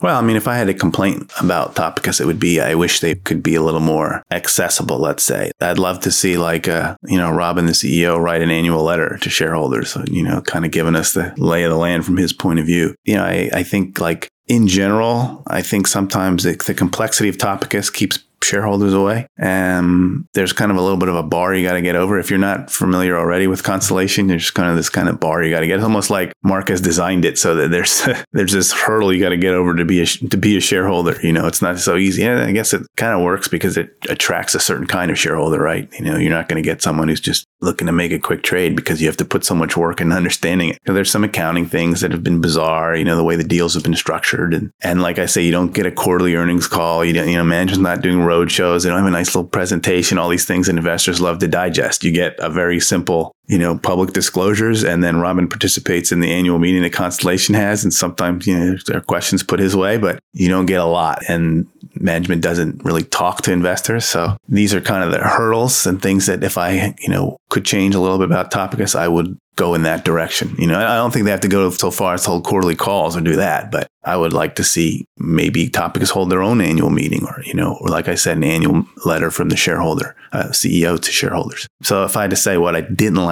Well, I mean, if I had a complaint about Topicus, it would be I wish they could be a little more accessible, let's say. I'd love to see, like, uh, you know, Robin, the CEO, write an annual letter to shareholders, you know, kind of giving us the lay of the land from his point of view. You know, I, I think, like, in general, I think sometimes the, the complexity of Topicus keeps shareholders away. And there's kind of a little bit of a bar you got to get over. If you're not familiar already with Constellation, there's kind of this kind of bar you got to get. It's almost like Mark has designed it so that there's (laughs) there's this hurdle you got to get over to be a to be a shareholder. You know, it's not so easy. And I guess it kind of works because it attracts a certain kind of shareholder, right? You know, you're not going to get someone who's just looking to make a quick trade because you have to put so much work in understanding it. there's some accounting things that have been bizarre. You know, the way the deals have been structured, and and like I say, you don't get a quarterly earnings call. You don't, you know, management's not doing road shows. They don't have a nice little presentation, all these things investors love to digest. You get a very simple, you know, public disclosures. And then Robin participates in the annual meeting that Constellation has. And sometimes, you know, there are questions put his way, but you don't get a lot. And management doesn't really talk to investors. So these are kind of the hurdles and things that if I, you know, could change a little bit about Topicus, I would go in that direction. You know, I don't think they have to go so far as hold quarterly calls or do that, but I would like to see maybe Topicus hold their own annual meeting or, you know, or like I said, an annual letter from the shareholder, uh, CEO to shareholders. So if I had to say what I didn't like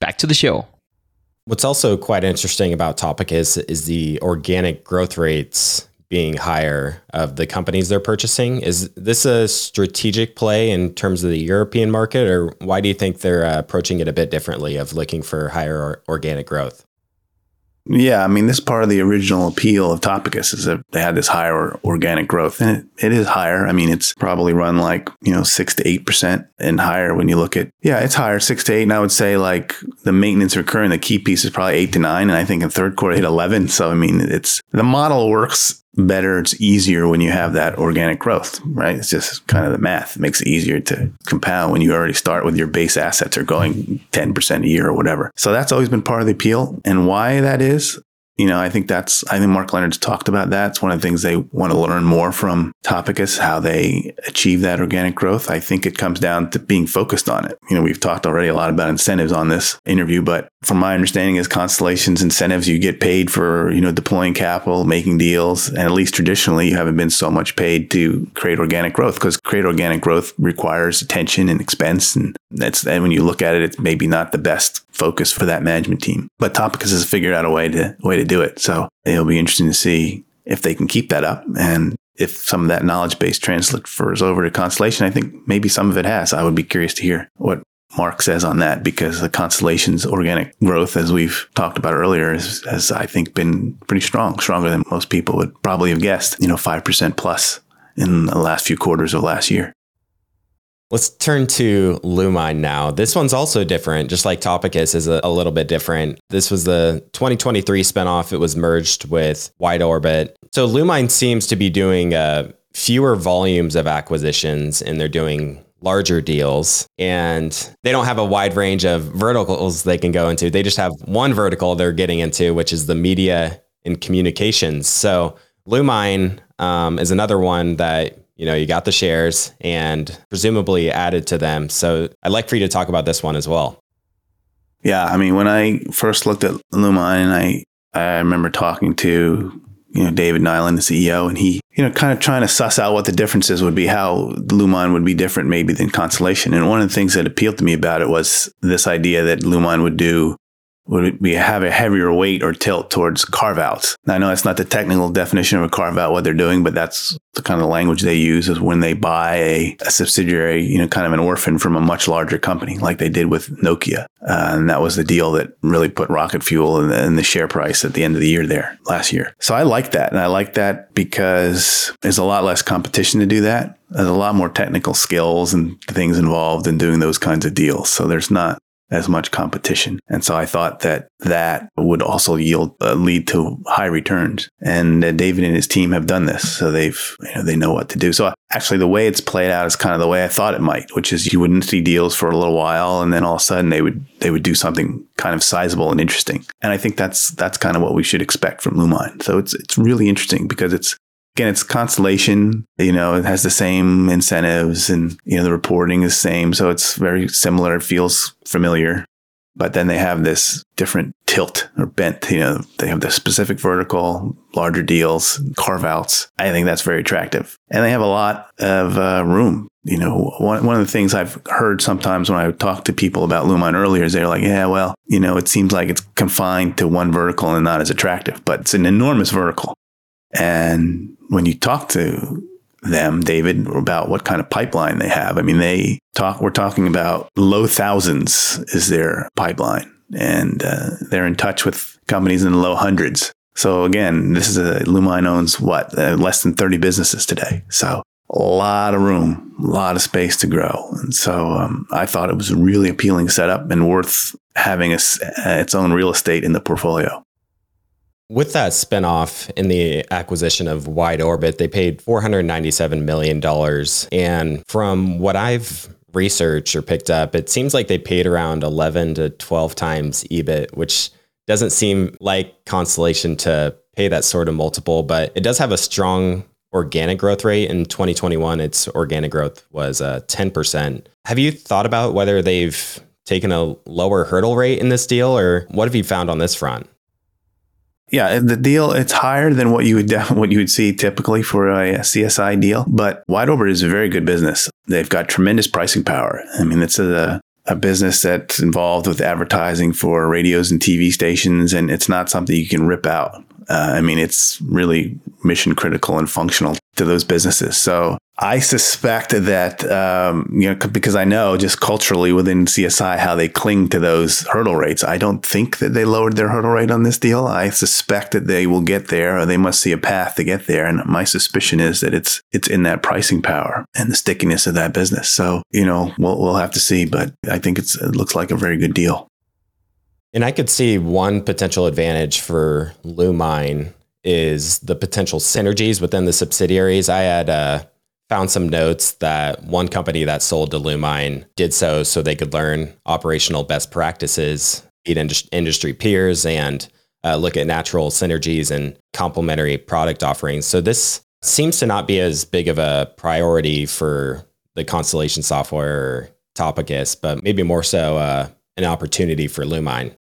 back to the show. What's also quite interesting about Topicus is the organic growth rates being higher of the companies they're purchasing. Is this a strategic play in terms of the European market, or why do you think they're uh, approaching it a bit differently of looking for higher organic growth? Yeah, I mean, this part of the original appeal of Topicus is that they had this higher organic growth, and it, it is higher. I mean, it's probably run like you know six to eight percent and higher when you look at yeah, it's higher six to eight. And I would say like the maintenance recurring, the key piece is probably eight to nine, and I think in third quarter it hit eleven. So I mean, it's the model works better. It's easier when you have that organic growth, right? It's just kind of the math. It makes it easier to compound when you already start with your base assets are going 10% a year or whatever. So that's always been part of the appeal. And why that is, you know, I think that's, I think Mark Leonard's talked about that. It's one of the things they want to learn more from Topicus, how they achieve that organic growth. I think it comes down to being focused on it. You know, we've talked already a lot about incentives on this interview, but from my understanding is Constellation's incentives, you get paid for, you know, deploying capital, making deals. And at least traditionally, you haven't been so much paid to create organic growth because create organic growth requires attention and expense. And that's, and when you look at it, it's maybe not the best focus for that management team. But Topicus has figured out a way to way to do it. So it'll be interesting to see if they can keep that up and if some of that knowledge base transfers over to Constellation. I think maybe some of it has. I would be curious to hear what Mark says on that because the Constellation's organic growth, as we've talked about earlier, has, has I think been pretty strong, stronger than most people would probably have guessed. You know, five percent plus in the last few quarters of last year. Let's turn to Lumine now. This one's also different, just like Topicus is a, a, little bit different. This was the 2023 spinoff. It was merged with Wide Orbit. So Lumine seems to be doing uh, fewer volumes of acquisitions and they're doing larger deals and they don't have a wide range of verticals they can go into. They just have one vertical they're getting into, which is the media and communications. So Lumine um, is another one that you know, you got the shares and presumably added to them. So I'd like for you to talk about this one as well. Yeah, I mean, when I first looked at Lumine, I I remember talking to you know David Nyland, the CEO, and he you know kind of trying to suss out what the differences would be, how Lumine would be different maybe than Constellation. And one of the things that appealed to me about it was this idea that Lumine would do would be have a heavier weight or tilt towards carve outs. I know that's not the technical definition of a carve out what they're doing, but that's the kind of language they use is when they buy a, a subsidiary, you know, kind of an orphan from a much larger company, like they did with Nokia. Uh, and that was the deal that really put rocket fuel in the, in the share price at the end of the year there last year. So I like that. And I like that because there's a lot less competition to do that. There's a lot more technical skills and things involved in doing those kinds of deals. So there's not as much competition. And so I thought that that would also yield uh, lead to high returns. And uh, David and his team have done this, so they've you know, they know what to do. So actually, the way it's played out is kind of the way I thought it might, which is you wouldn't see deals for a little while, and then all of a sudden they would they would do something kind of sizable and interesting. And I think that's that's kind of what we should expect from Lumine. So it's it's really interesting because it's again, it's Constellation. You know, it has the same incentives and, you know, the reporting is the same. So it's very similar. It feels familiar. But then they have this different tilt or bent. You know, they have the specific vertical, larger deals, carve outs. I think that's very attractive. And they have a lot of uh, room. You know, one, one of the things I've heard sometimes when I talk to people about Lumine earlier is they're like, yeah, well, you know, it seems like it's confined to one vertical and not as attractive, but it's an enormous vertical. And when you talk to them, David, about what kind of pipeline they have, I mean, they talk, we're talking about low thousands is their pipeline. And uh, they're in touch with companies in the low hundreds. So again, this is a Lumine owns what uh, less than 30 businesses today. So a lot of room, a lot of space to grow. And so um, I thought it was a really appealing setup and worth having a, uh, its own real estate in the portfolio. With that spinoff in the acquisition of Wide Orbit, they paid $497 million. And from what I've researched or picked up, it seems like they paid around 11 to 12 times EBIT, which doesn't seem like Constellation to pay that sort of multiple, but it does have a strong organic growth rate. In 2021, its organic growth was uh, 10%. Have you thought about whether they've taken a lower hurdle rate in this deal, or what have you found on this front? Yeah, the deal it's higher than what you would (laughs) what you would see typically for a CSI deal, but Wide Orbit is a very good business. They've got tremendous pricing power. I mean, it's a a business that's involved with advertising for radios and TV stations, and it's not something you can rip out. Uh, I mean, it's really mission critical and functional to those businesses. So I suspect that, um, you know, because I know just culturally within CSI how they cling to those hurdle rates. I don't think that they lowered their hurdle rate on this deal. I suspect that they will get there, or they must see a path to get there. And my suspicion is that it's it's in that pricing power and the stickiness of that business. So you know, we'll we'll have to see, but I think it's it looks like a very good deal. And I could see one potential advantage for Lumine is the potential synergies within the subsidiaries. I had uh, found some notes that one company that sold to Lumine did so so they could learn operational best practices, meet industry peers, and uh, look at natural synergies and complementary product offerings. So this seems to not be as big of a priority for the Constellation software Topicus, but maybe more so uh, an opportunity for Lumine.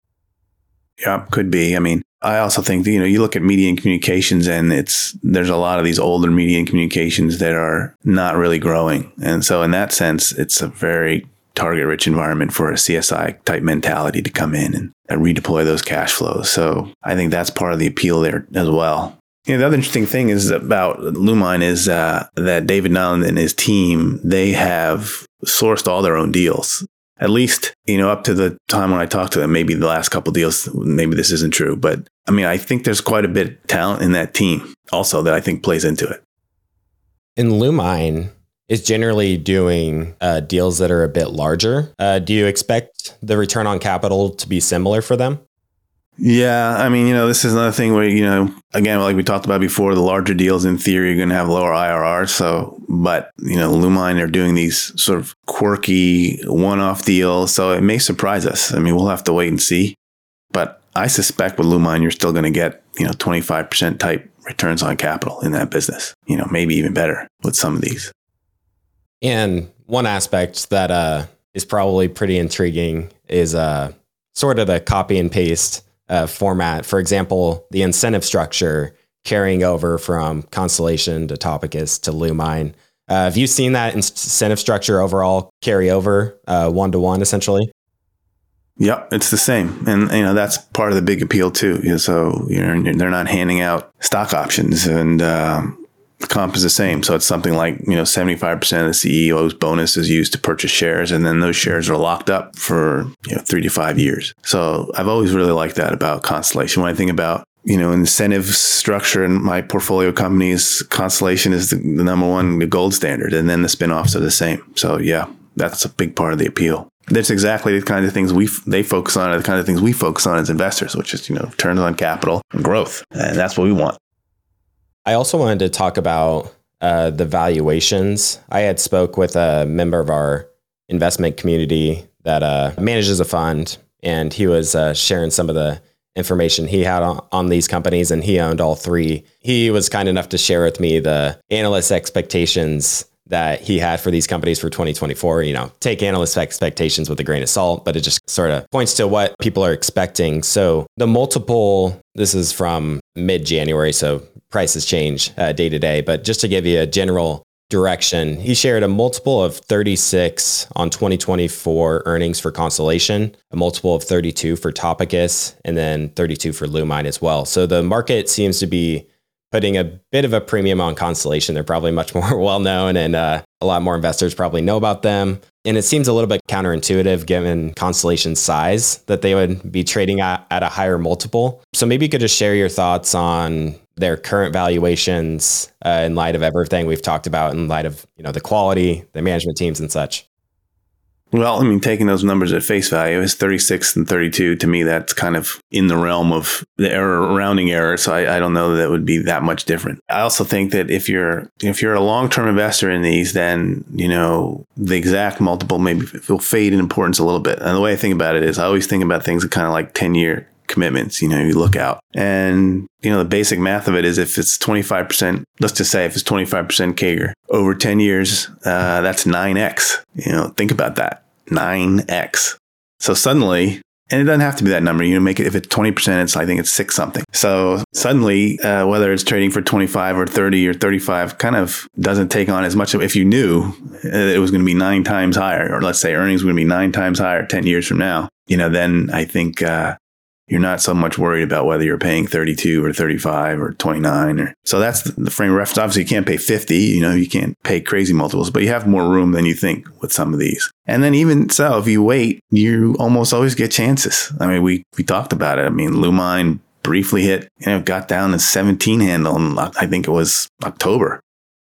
Yeah, could be. I mean, I also think you know, you look at media and communications and it's, there's a lot of these older media and communications that are not really growing. And so in that sense, it's a very target rich environment for a CSI type mentality to come in and, and redeploy those cash flows. So I think that's part of the appeal there as well. You know, the other interesting thing is about Lumine is uh, that David Nyland and his team, they have sourced all their own deals at least, you know, up to the time when I talked to them, maybe the last couple deals, maybe this isn't true. But I mean, I think there's quite a bit of talent in that team also that I think plays into it. In Lumine is generally doing uh, deals that are a bit larger. Uh, do you expect the return on capital to be similar for them? Yeah, I mean, you know, this is another thing where you know, again, like we talked about before, the larger deals in theory are going to have lower IRR. So, but you know, Lumine are doing these sort of quirky one-off deals, so it may surprise us. I mean, we'll have to wait and see. But I suspect with Lumine, you're still going to get you know 25% type returns on capital in that business. You know, maybe even better with some of these. And one aspect that uh, is probably pretty intriguing is uh, sort of the copy and paste uh, format. For example, the incentive structure carrying over from Constellation to Topicus to Lumine. Uh, have you seen that incentive structure overall carry over one to one essentially? Yep, it's the same, and you know that's part of the big appeal too. So you know, they're not handing out stock options, and um, comp is the same. So it's something like you know seventy five percent of the CEO's bonus is used to purchase shares, and then those shares are locked up for you know three to five years. So I've always really liked that about Constellation. When I think about you know incentive structure in my portfolio companies, Constellation is the, the number one, the gold standard, and then the spinoffs are the same. So yeah, that's a big part of the appeal that's exactly the kind of things we they focus on, are the kind of things we focus on as investors, which is you know returns on capital and growth, and that's what we want. I also wanted to talk about uh, the valuations. I had spoke with a member of our investment community that uh, manages a fund, and he was uh, sharing some of the information he had on, on, these companies, and he owned all three. He was kind enough to share with me the analyst expectations that he had for these companies for 2024. You know, take analyst expectations with a grain of salt, but it just sort of points to what people are expecting. So the multiple, this is from mid January, so prices change uh, day to day, but just to give you a general direction, he shared a multiple of 36 on 2024 earnings for Constellation, a multiple of 32 for Topicus, and then 32 for Lumine as well. So the market seems to be putting a bit of a premium on Constellation. They're probably much (laughs) more well known and uh, a lot more investors probably know about them. And it seems a little bit counterintuitive given Constellation's size that they would be trading at, at a higher multiple. So maybe you could just share your thoughts on their current valuations uh, in light of everything we've talked about, in light of you know the quality, the management teams, and such. Well, I mean, taking those numbers at face value is 36 and 32. To me, that's kind of in the realm of the error, rounding error. So I, I don't know that, would be that much different. I also think that if you're if you're a long term investor in these, then you know the exact multiple maybe will fade in importance a little bit. And the way I think about it is, I always think about things kind of like 10 year commitments. You know, you look out, and you know the basic math of it is if it's 25 percent. Let's just say if it's 25 percent CAGR over 10 years, uh, that's 9x. You know, think about that. 9x. So suddenly, and it doesn't have to be that number. You know, make it if it's 20%, it's I think it's six something. So suddenly, uh, whether it's trading for 25 or 30 or 35, kind of doesn't take on as much of if you knew it was going to be nine times higher, or let's say earnings were going to be nine times higher 10 years from now. You know, then I think uh, you're not so much worried about whether you're paying 32 or 35 or 29 or so that's the frame of reference. Obviously you can't pay 50 you know you can't pay crazy multiples but you have more room than you think with some of these. And then even so if you wait you almost always get chances. I mean we we talked about it. I mean Lumine briefly hit you know got down to 17 handle and i think it was october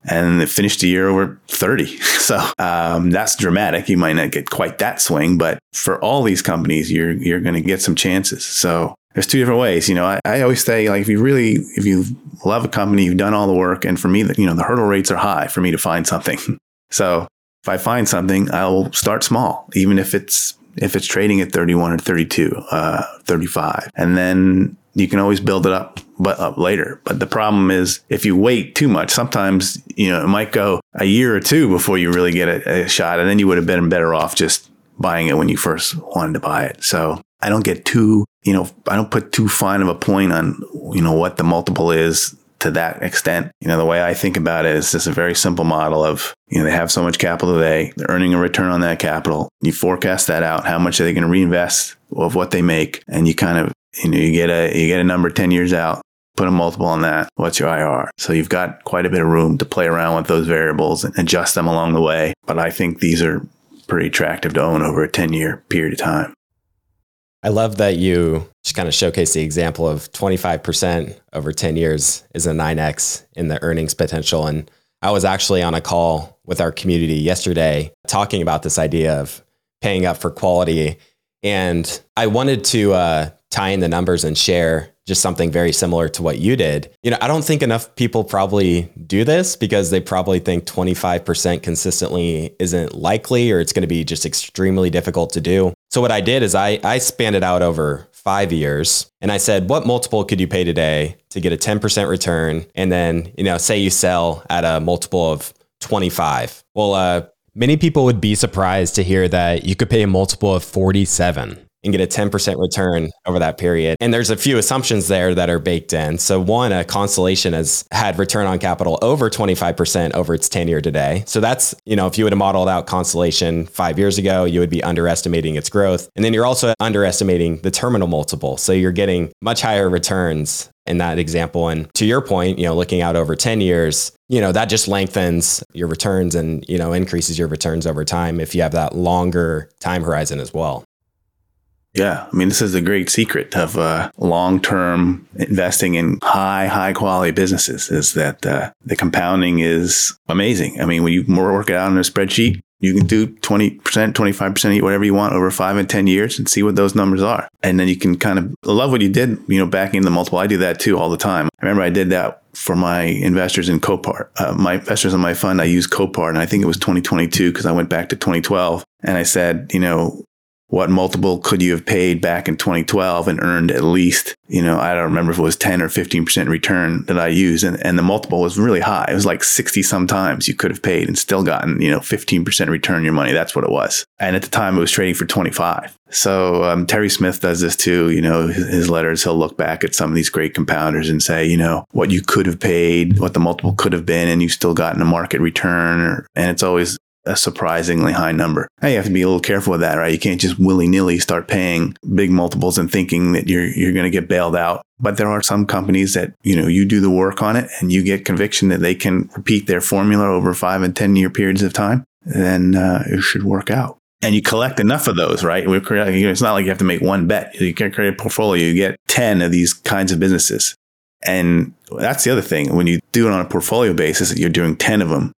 and finished the year over 30. (laughs) So um, that's dramatic. You might not get quite that swing, but for all these companies, you're you're going to get some chances. So there's two different ways. You know, I, I always say like if you really if you love a company, you've done all the work, and for me, that you know the hurdle rates are high for me to find something. (laughs) So if I find something, I'll start small, even if it's if it's trading at 31 or 32, uh, 35, and then you can always build it up but up later. But the problem is if you wait too much, sometimes, you know, it might go a year or two before you really get a, a shot. And then you would have been better off just buying it when you first wanted to buy it. So I don't get too, you know, I don't put too fine of a point on, you know, what the multiple is to that extent. You know, the way I think about it is just a very simple model of, you know, they have so much capital today, they're earning a return on that capital. You forecast that out. How much are they going to reinvest of what they make? And you kind of, you know, you get a, you get a number 10 years out put a multiple on that. What's your IR? So you've got quite a bit of room to play around with those variables and adjust them along the way. But I think these are pretty attractive to own over a 10 year period of time. I love that you just kind of showcase the example of 25% over 10 years is a 9x in the earnings potential. And I was actually on a call with our community yesterday talking about this idea of paying up for quality. And I wanted to uh, tie in the numbers and share just something very similar to what you did. You know, I don't think enough people probably do this because they probably think 25% consistently isn't likely or it's going to be just extremely difficult to do. So what I did is I I spanned it out over 5 years and I said what multiple could you pay today to get a 10% return and then, you know, say you sell at a multiple of 25. Well, uh Many people would be surprised to hear that you could pay a multiple of 47 and get a 10% return over that period. And there's a few assumptions there that are baked in. So, one, a Constellation has had return on capital over 25% over its tenure today. So, that's, you know, if you would have modeled out Constellation five years ago, you would be underestimating its growth. And then you're also underestimating the terminal multiple. So, you're getting much higher returns in that example. And to your point, you know, looking out over 10 years, you know, that just lengthens your returns and, you know, increases your returns over time if you have that longer time horizon as well. Yeah, I mean, this is a great secret of uh, long-term investing in high, high-quality businesses. Is that uh, the compounding is amazing. I mean, when you work it out in a spreadsheet, you can do 20%, 25%, whatever you want over five and 10 years and see what those numbers are. And then you can kind of I love what you did, you know, backing the multiple. I do that too all the time. I remember I did that for my investors in Copart. Uh, my investors in my fund, I use Copart and I think it was 2022 because I went back to 2012 and I said, you know, what multiple could you have paid back in 2012 and earned at least, you know, I don't remember if it was 10 or 15% return that I used. And, and the multiple was really high. It was like 60 sometimes you could have paid and still gotten, you know, 15% return your money. That's what it was. And at the time it was trading for 25. So um, Terry Smith does this too. You know, his, his letters, he'll look back at some of these great compounders and say, you know, what you could have paid, what the multiple could have been, and you've still gotten a market return. Or, and it's always a surprisingly high number. Now you have to be a little careful with that, right? You can't just willy nilly start paying big multiples and thinking that you're you're going to get bailed out. But there are some companies that you know you do the work on it and you get conviction that they can repeat their formula over five and ten year periods of time. Then uh, it should work out. And you collect enough of those, right? It's not like you have to make one bet. You can create a portfolio. You get ten of these kinds of businesses. And that's the other thing. When you do it on a portfolio basis, you're doing 10 of them.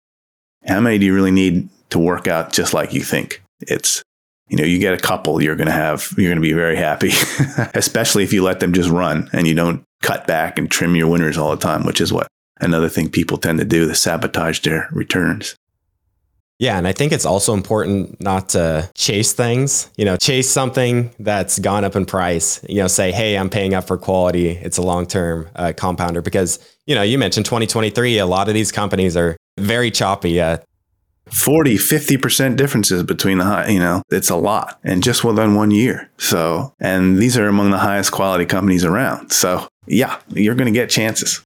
How many do you really need to work out just like you think. It's, you know, you get a couple, you're going to have, you're going to be very happy, (laughs) especially if you let them just run and you don't cut back and trim your winners all the time, which is what another thing people tend to do to sabotage their returns. Yeah, and I think it's also important not to chase things. You know, chase something that's gone up in price. You know, say, "Hey, I'm paying up for quality. It's a long-term uh, compounder." Because you know, you mentioned 2023. A lot of these companies are very choppy. Uh, 40, 50% differences between the high, you know, it's a lot and just within one year. So, and these are among the highest quality companies around. So, yeah, you're going to get chances.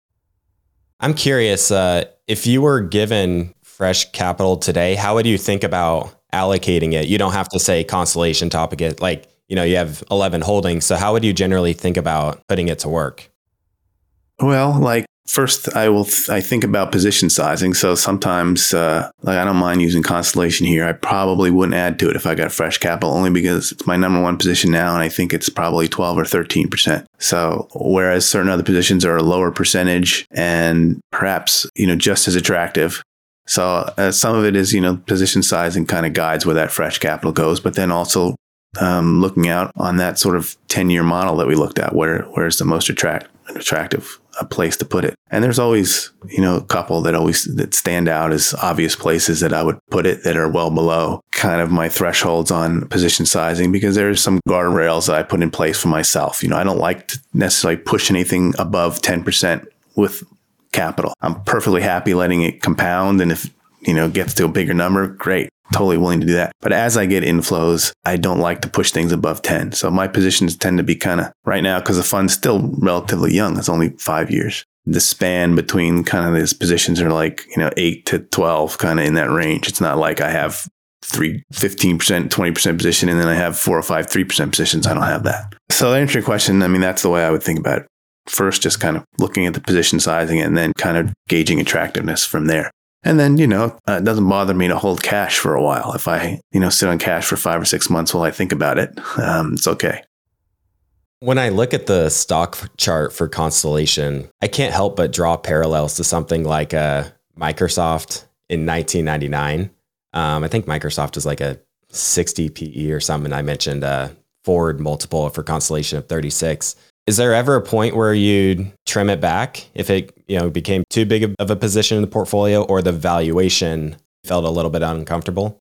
I'm curious uh, if you were given fresh capital today, how would you think about allocating it? You don't have to say constellation Topicus like, you know, you have 11 holdings. So, how would you generally think about putting it to work? Well, like First, I will. Th- I think about position sizing. So sometimes, uh, like I don't mind using Constellation here. I probably wouldn't add to it if I got fresh capital, only because it's my number one position now, and I think it's probably twelve or thirteen percent. So whereas certain other positions are a lower percentage and perhaps you know just as attractive. So uh, some of it is you know position sizing kind of guides where that fresh capital goes, but then also um, looking out on that sort of 10 year model that we looked at, where, where's the most attract, attractive a place to put it. And there's always, you know, a couple that always that stand out as obvious places that I would put it that are well below kind of my thresholds on position sizing because there's some guardrails that I put in place for myself. You know, I don't like to necessarily push anything above 10% with capital. I'm perfectly happy letting it compound and if you know, gets to a bigger number, great. Totally willing to do that. But as I get inflows, I don't like to push things above 10. So my positions tend to be kind of right now because the fund's still relatively young. It's only five years. The span between kind of these positions are like, you know, eight to 12, kind of in that range. It's not like I have three, 15%, 20% position, and then I have four or five, 3% positions. I don't have that. So to answer your question, I mean, that's the way I would think about it. First, just kind of looking at the position sizing and then kind of gauging attractiveness from there. And then, you know, uh, it doesn't bother me to hold cash for a while. If I, you know, sit on cash for five or six months while I think about it, um, it's okay. When I look at the stock chart for Constellation, I can't help but draw parallels to something like uh, Microsoft in 1999. Um, I think Microsoft is like a 60 PE or something. I mentioned a uh, forward multiple for Constellation of 36. Is there ever a point where you'd trim it back if it you know became too big of a position in the portfolio or the valuation felt a little bit uncomfortable?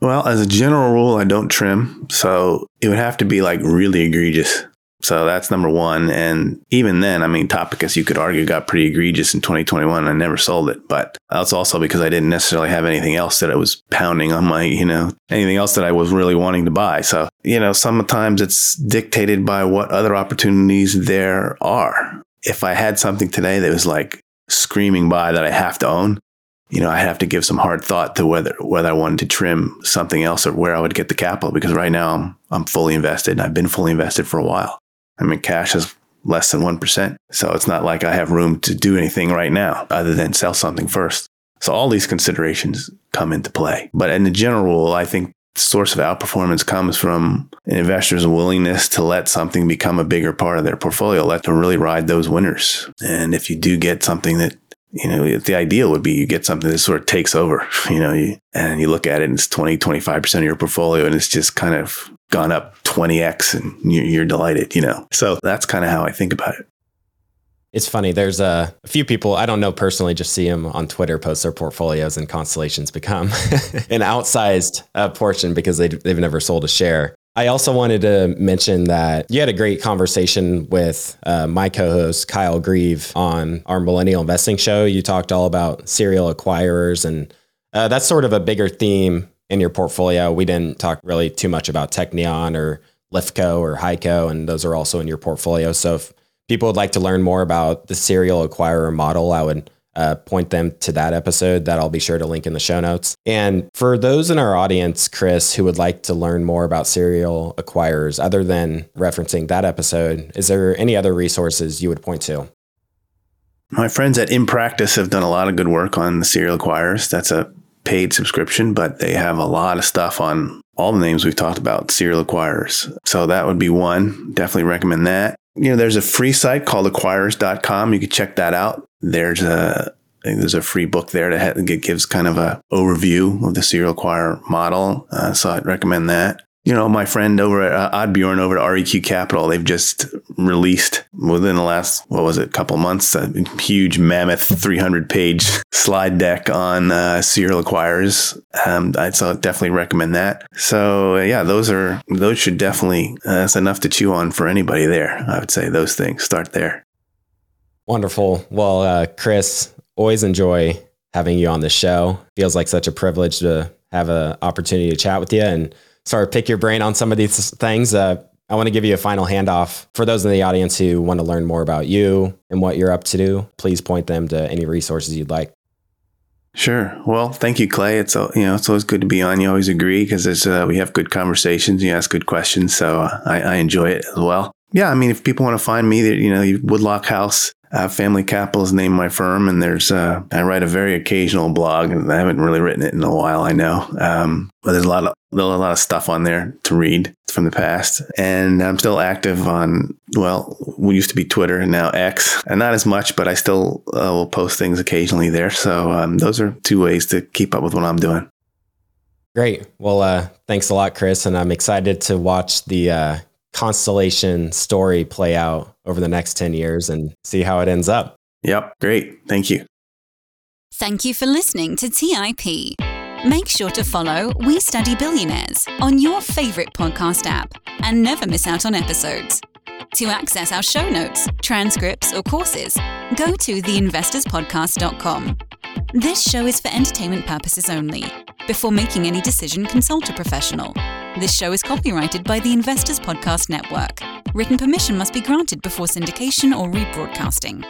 Well, as a general rule, I don't trim. So it would have to be like really egregious. So that's number one. And even then, I mean, Topicus, you could argue, got pretty egregious in 2021. I never sold it, but that's also because I didn't necessarily have anything else that I was pounding on my, you know, anything else that I was really wanting to buy. So, you know, sometimes it's dictated by what other opportunities there are. If I had something today that was like screaming by that I have to own, you know, I'd have to give some hard thought to whether whether I wanted to trim something else or where I would get the capital because right now I'm I'm fully invested and I've been fully invested for a while. I mean, cash is less than 1%. So it's not like I have room to do anything right now other than sell something first. So all these considerations come into play. But in the general rule, I think the source of outperformance comes from an investor's willingness to let something become a bigger part of their portfolio, let them really ride those winners. And if you do get something that you know, the ideal would be you get something that sort of takes over, (laughs) you know, you, and you look at it and it's 20, 25% of your portfolio and it's just kind of gone up 20x and you're, you're delighted, you know. So that's kind of how I think about it. It's funny. There's a, a, few people I don't know personally, just see them on Twitter post their portfolios, and Constellations become (laughs) an outsized uh, portion because they, they've never sold a share. I also wanted to mention that you had a great conversation with uh, my co host, Kyle Grieve, on our Millennial Investing Show. You talked all about serial acquirers, and uh, that's sort of a bigger theme in your portfolio. We didn't talk really too much about Teqnion or Lifco or Heico, and those are also in your portfolio. So if people would like to learn more about the serial acquirer model, I would uh, point them to that episode that I'll be sure to link in the show notes. And for those in our audience, Chris, who would like to learn more about serial acquirers, other than referencing that episode, is there any other resources you would point to? My friends at In Practice have done a lot of good work on the serial acquirers. That's a paid subscription, but they have a lot of stuff on all the names we've talked about, serial acquirers. So that would be one. Definitely recommend that. You know, there's a free site called acquirers.com. You can check that out. There's a I think there's a free book there that gives kind of a overview of the serial acquire model. Uh, so I'd recommend that. You know, my friend over at uh, Oddbjorn over at REQ Capital, they've just released within the last, what was it, couple months, a huge mammoth 300 page (laughs) slide deck on uh, serial acquirers. Um, I'd so definitely recommend that. So yeah, those are, those should definitely, uh, that's enough to chew on for anybody there. I would say those things start there. Wonderful. Well, uh, Chris, always enjoy having you on the show. Feels like such a privilege to have an opportunity to chat with you and sort of pick your brain on some of these things. Uh, I want to give you a final handoff for those in the audience who want to learn more about you and what you're up to do. Please point them to any resources you'd like. Sure. Well, thank you, Clay. It's you know it's always good to be on. You always agree because uh, we have good conversations. You ask good questions, so uh, I, I enjoy it as well. Yeah, I mean, if people want to find me, you know, Woodlock House uh, Family Capital is named my firm, and there's uh, I write a very occasional blog, and I haven't really written it in a while. I know, um, but there's a lot of a lot of stuff on there to read from the past, and I'm still active on well, we used to be Twitter and now X, and not as much, but I still uh, will post things occasionally there. So um, those are two ways to keep up with what I'm doing. Great. Well, uh, thanks a lot, Chris, and I'm excited to watch the uh, constellation story play out over the next 10 years and see how it ends up. Yep, great. Thank you. Thank you for listening to TIP. Make sure to follow We Study Billionaires on your favorite podcast app and never miss out on episodes. To access our show notes, transcripts, or courses, go to theinvestorspodcast.com. This show is for entertainment purposes only. Before making any decision, consult a professional. This show is copyrighted by the Investors Podcast Network. Written permission must be granted before syndication or rebroadcasting.